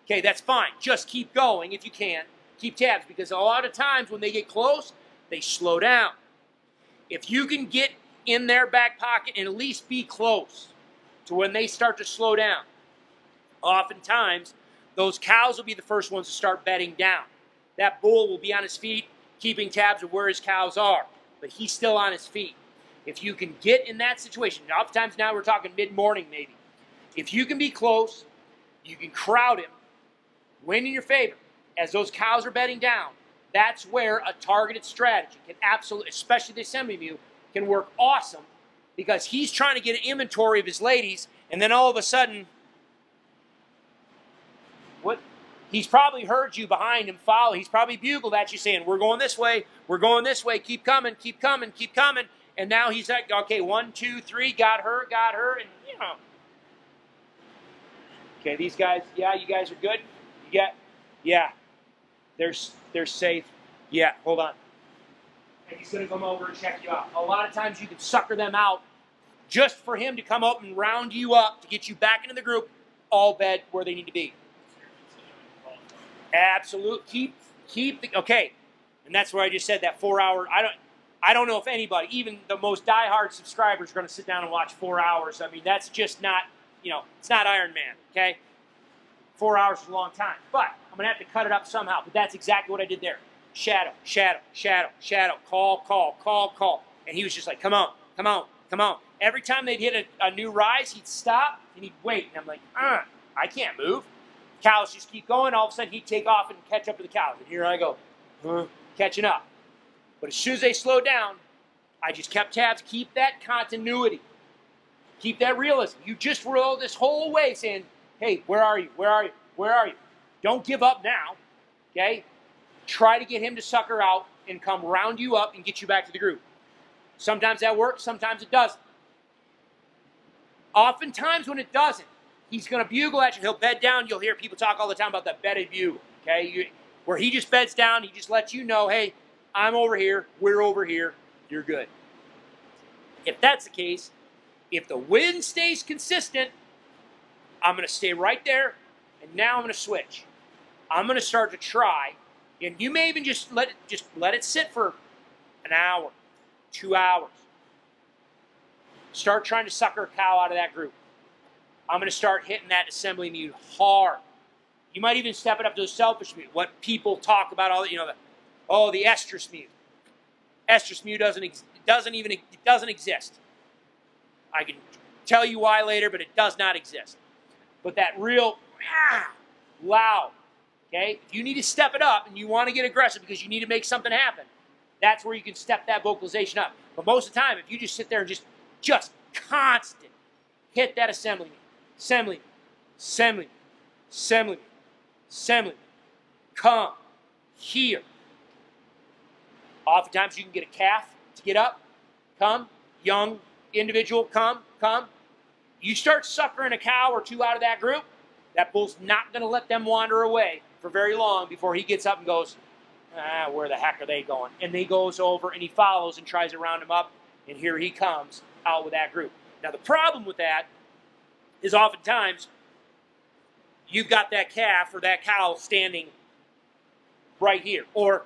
Okay, that's fine. Just keep going if you can. Keep tabs because a lot of times when they get close, they slow down. If you can get in their back pocket and at least be close to when they start to slow down, oftentimes those cows will be the first ones to start bedding down. That bull will be on his feet, keeping tabs of where his cows are, but he's still on his feet. If you can get in that situation, oftentimes now we're talking mid morning maybe. If you can be close, you can crowd him, win in your favor. As those cows are bedding down, that's where a targeted strategy can absolutely, especially the assembly mew, can work awesome because he's trying to get an inventory of his ladies, and then all of a sudden, what? He's probably heard you behind him follow. He's probably bugled at you saying, We're going this way, we're going this way, keep coming, keep coming, keep coming. And now he's like, okay, one, two, three, got her, got her, and you know. Okay, these guys, yeah, you guys are good. You got, yeah, they're they're safe. Yeah, hold on. And he's gonna come over and check you out. A lot of times you can sucker them out just for him to come up and round you up to get you back into the group, all bed where they need to be. Absolute. Keep keep the okay, and that's where I just said that four hour. I don't. I don't know if anybody, even the most diehard subscribers, are to sit down and watch four hours. I mean, that's just not, you know, it's not Iron Man, okay? Four hours is a long time. But I'm to have to cut it up somehow. But that's exactly what I did there. Shadow, shadow, shadow, shadow, call, call, call, call. And he was just like, come on, come on, come on. Every time they'd hit a, a new rise, he'd stop and he'd wait. And I'm like, uh, I can't move. Cows just keep going. All of a sudden, he'd take off and catch up to the cows. And here I go, catching up. But as soon as they slowed down, I just kept tabs. Keep that continuity. Keep that realism. You just roll this whole way saying, hey, where are you? Where are you? Where are you? Don't give up now. Okay? Try to get him to sucker out and come round you up and get you back to the group. Sometimes that works, sometimes it doesn't. Oftentimes when it doesn't, he's going to bugle at you. He'll bed down. You'll hear people talk all the time about that bedded bugle. Okay, you, where he just beds down. He just lets you know, hey, I'm over here. We're over here. You're good. If that's the case, if the wind stays consistent, I'm going to stay right there, and now I'm going to switch. I'm going to start to try, and you may even just let it just let it sit for an hour, two hours. Start trying to sucker a cow out of that group. I'm going to start hitting that assembly mew hard. You might even step it up to the selfish mew. What people talk about all you know, the, oh, the estrus mew. Estrus mew doesn't ex- doesn't even it doesn't exist. I can tell you why later, but it does not exist. But that real ah, loud, okay? If you need to step it up and you want to get aggressive because you need to make something happen, that's where you can step that vocalization up. But most of the time, if you just sit there and just just constant hit that assembly, assembly, assembly, assembly, assembly, come here. Oftentimes, you can get a calf to get up, come, young individual, come, come. You start suckering a cow or two out of that group, that bull's not going to let them wander away for very long before he gets up and goes, ah, where the heck are they going? And he goes over and he follows and tries to round them up, and here he comes out with that group. Now, the problem with that is oftentimes you've got that calf or that cow standing right here. Or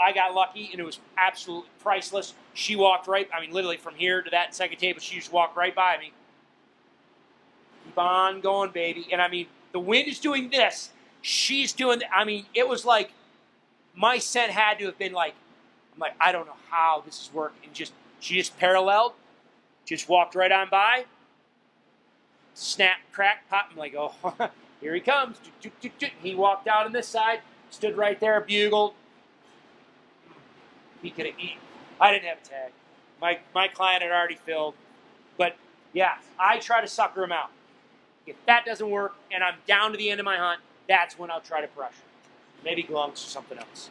I got lucky and it was absolutely priceless. She walked right, I mean, literally from here to that second table, she just walked right by me. Keep on going, baby. And I mean, the wind is doing this. She's doing, I mean, it was like my scent had to have been like, I'm like, I don't know how this is working. And just, she just paralleled, just walked right on by, snap, crack, pop. I'm like, oh, here he comes. He walked out on this side, stood right there, bugled. He could have eaten. I didn't have a tag. My, my client had already filled. But yeah, I try to sucker him out. If that doesn't work and I'm down to the end of my hunt, that's when I'll try to pressure. Maybe glunks or something else.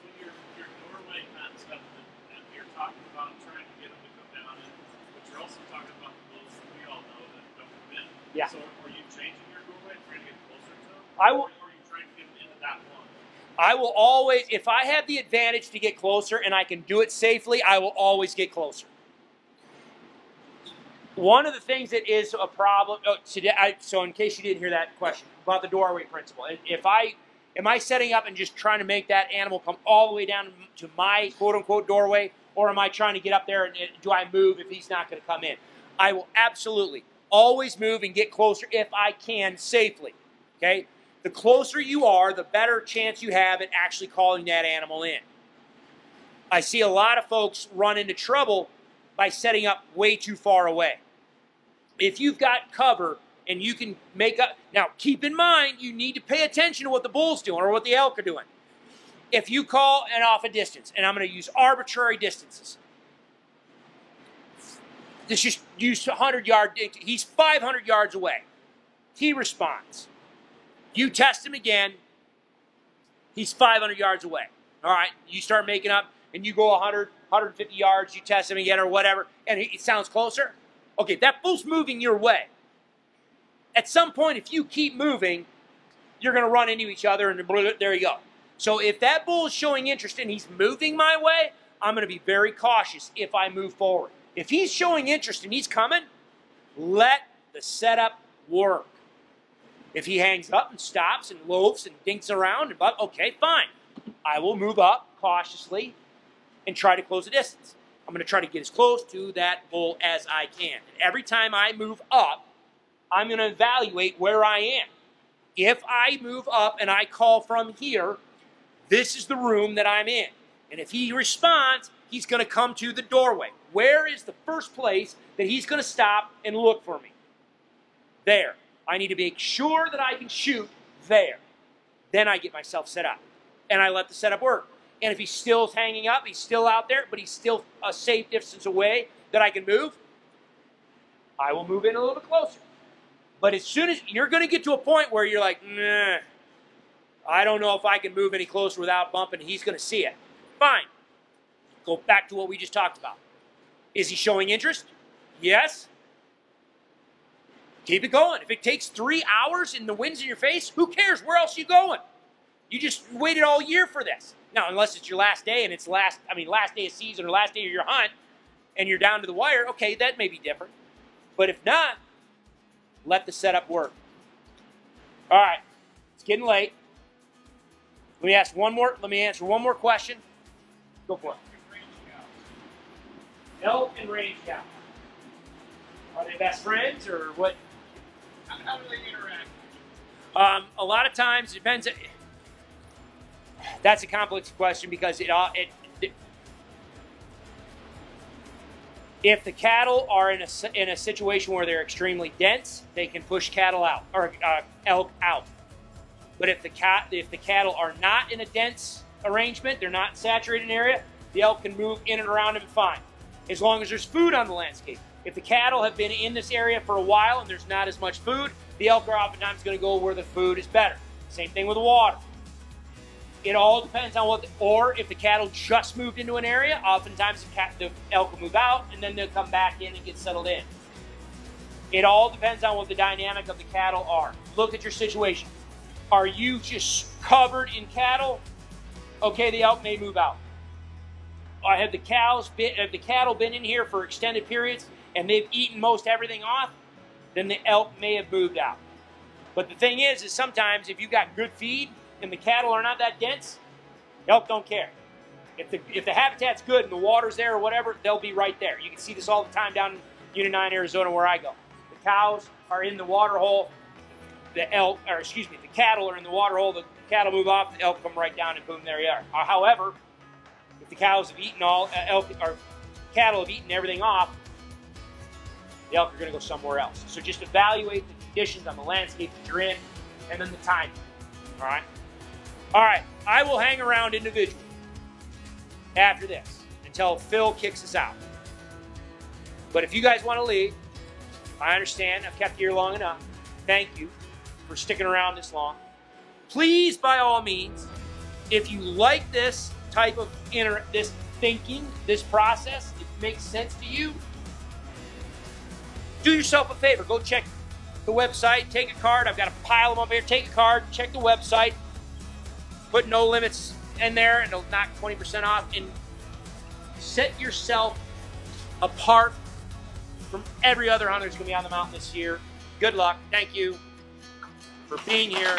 So your your doorway kind that, that you're talking about trying to get them to come down in, but you're also talking about the bulls that we all know that don't come in. Yeah. So are you changing your doorway, trying to get closer to them? I will- Or are you trying to get them into that one? I will always, if I have the advantage to get closer and I can do it safely, I will always get closer. One of the things that is a problem, oh, today, I, so in case you didn't hear that question about the doorway principle, if I am I setting up and just trying to make that animal come all the way down to my quote unquote doorway, or am I trying to get up there and and do I move if he's not going to come in? I will absolutely always move and get closer if I can safely. Okay, the closer you are, the better chance you have at actually calling that animal in. I see a lot of folks run into trouble by setting up way too far away. If you've got cover and you can make up, now keep in mind you need to pay attention to what the bull's doing or what the elk are doing. If you call and off a distance, and I'm going to use arbitrary distances, let's just use 100 yard, he's 500 yards away. He responds. You test him again. He's 500 yards away. All right. You start making up and you go 100, 150 yards. You test him again or whatever, and it sounds closer. Okay, that bull's moving your way. At some point, if you keep moving, you're going to run into each other, and there you go. So if that bull is showing interest and he's moving my way, I'm going to be very cautious if I move forward. If he's showing interest and he's coming, let the setup work. If he hangs up and stops and loafs and dinks around, and but okay, fine. I will move up cautiously and try to close the distance. I'm going to try to get as close to that bull as I can. And every time I move up, I'm going to evaluate where I am. If I move up and I call from here, this is the room that I'm in. And if he responds, he's going to come to the doorway. Where is the first place that he's going to stop and look for me? There. I need to make sure that I can shoot there. Then I get myself set up. And I let the setup work. And if he's still hanging up, he's still out there, but he's still a safe distance away that I can move, I will move in a little bit closer. But as soon as you're going to get to a point where you're like, nah, I don't know if I can move any closer without bumping, he's going to see it. Fine. Go back to what we just talked about. Is he showing interest? Yes. Keep it going. If it takes three hours and the wind's in your face, who cares? Where else you going? You just waited all year for this. Now, unless it's your last day and it's last, I mean, last day of season or last day of your hunt, and you're down to the wire, okay, that may be different. But if not, let the setup work. All right, it's getting late. Let me ask one more. Let me answer one more question. Go for it. Elk and range cow. Are they best friends or what? How, do they interact? Um, a lot of times it depends. That's a complex question because it all it. If the cattle are in a in a situation where they're extremely dense, they can push cattle out or uh, elk out. But if the cat if the cattle are not in a dense arrangement, they're not in saturated area, the elk can move in and around them fine, as long as there's food on the landscape. If the cattle have been in this area for a while and there's not as much food, the elk are oftentimes going to go where the food is better. Same thing with the water. It all depends on what, the, or if the cattle just moved into an area, oftentimes the, cat, the elk will move out and then they'll come back in and get settled in. It all depends on what the dynamic of the cattle are. Look at your situation. Are you just covered in cattle? Okay, the elk may move out. Uh, have the cows been, have the cattle been in here for extended periods and they've eaten most everything off? Then the elk may have moved out. But the thing is, is sometimes if you got good feed and the cattle are not that dense, elk don't care. If the if the habitat's good and the water's there or whatever, they'll be right there. You can see this all the time down in Unit 9, Arizona, where I go. The cows are in the water hole. The elk, or excuse me, the cattle are in the water hole. The cattle move off. The elk come right down, and boom, there you are. Uh, However, if the cows have eaten all, uh, elk or cattle have eaten everything off, the elk are going to go somewhere else. So just evaluate the conditions on the landscape that you're in, and then the timing. All right. All right. I will hang around individually after this until Phil kicks us out. But if you guys want to leave, I understand. I've kept you here long enough. Thank you for sticking around this long. Please, by all means, if you like this type of inter- this thinking, this process, it makes sense to you. Do yourself a favor. Go check the website. Take a card. I've got a pile of them up here. Take a card. Check the website. Put no limits in there, and it'll knock 20% off. And set yourself apart from every other hunter that's going to be on the mountain this year. Good luck. Thank you for being here.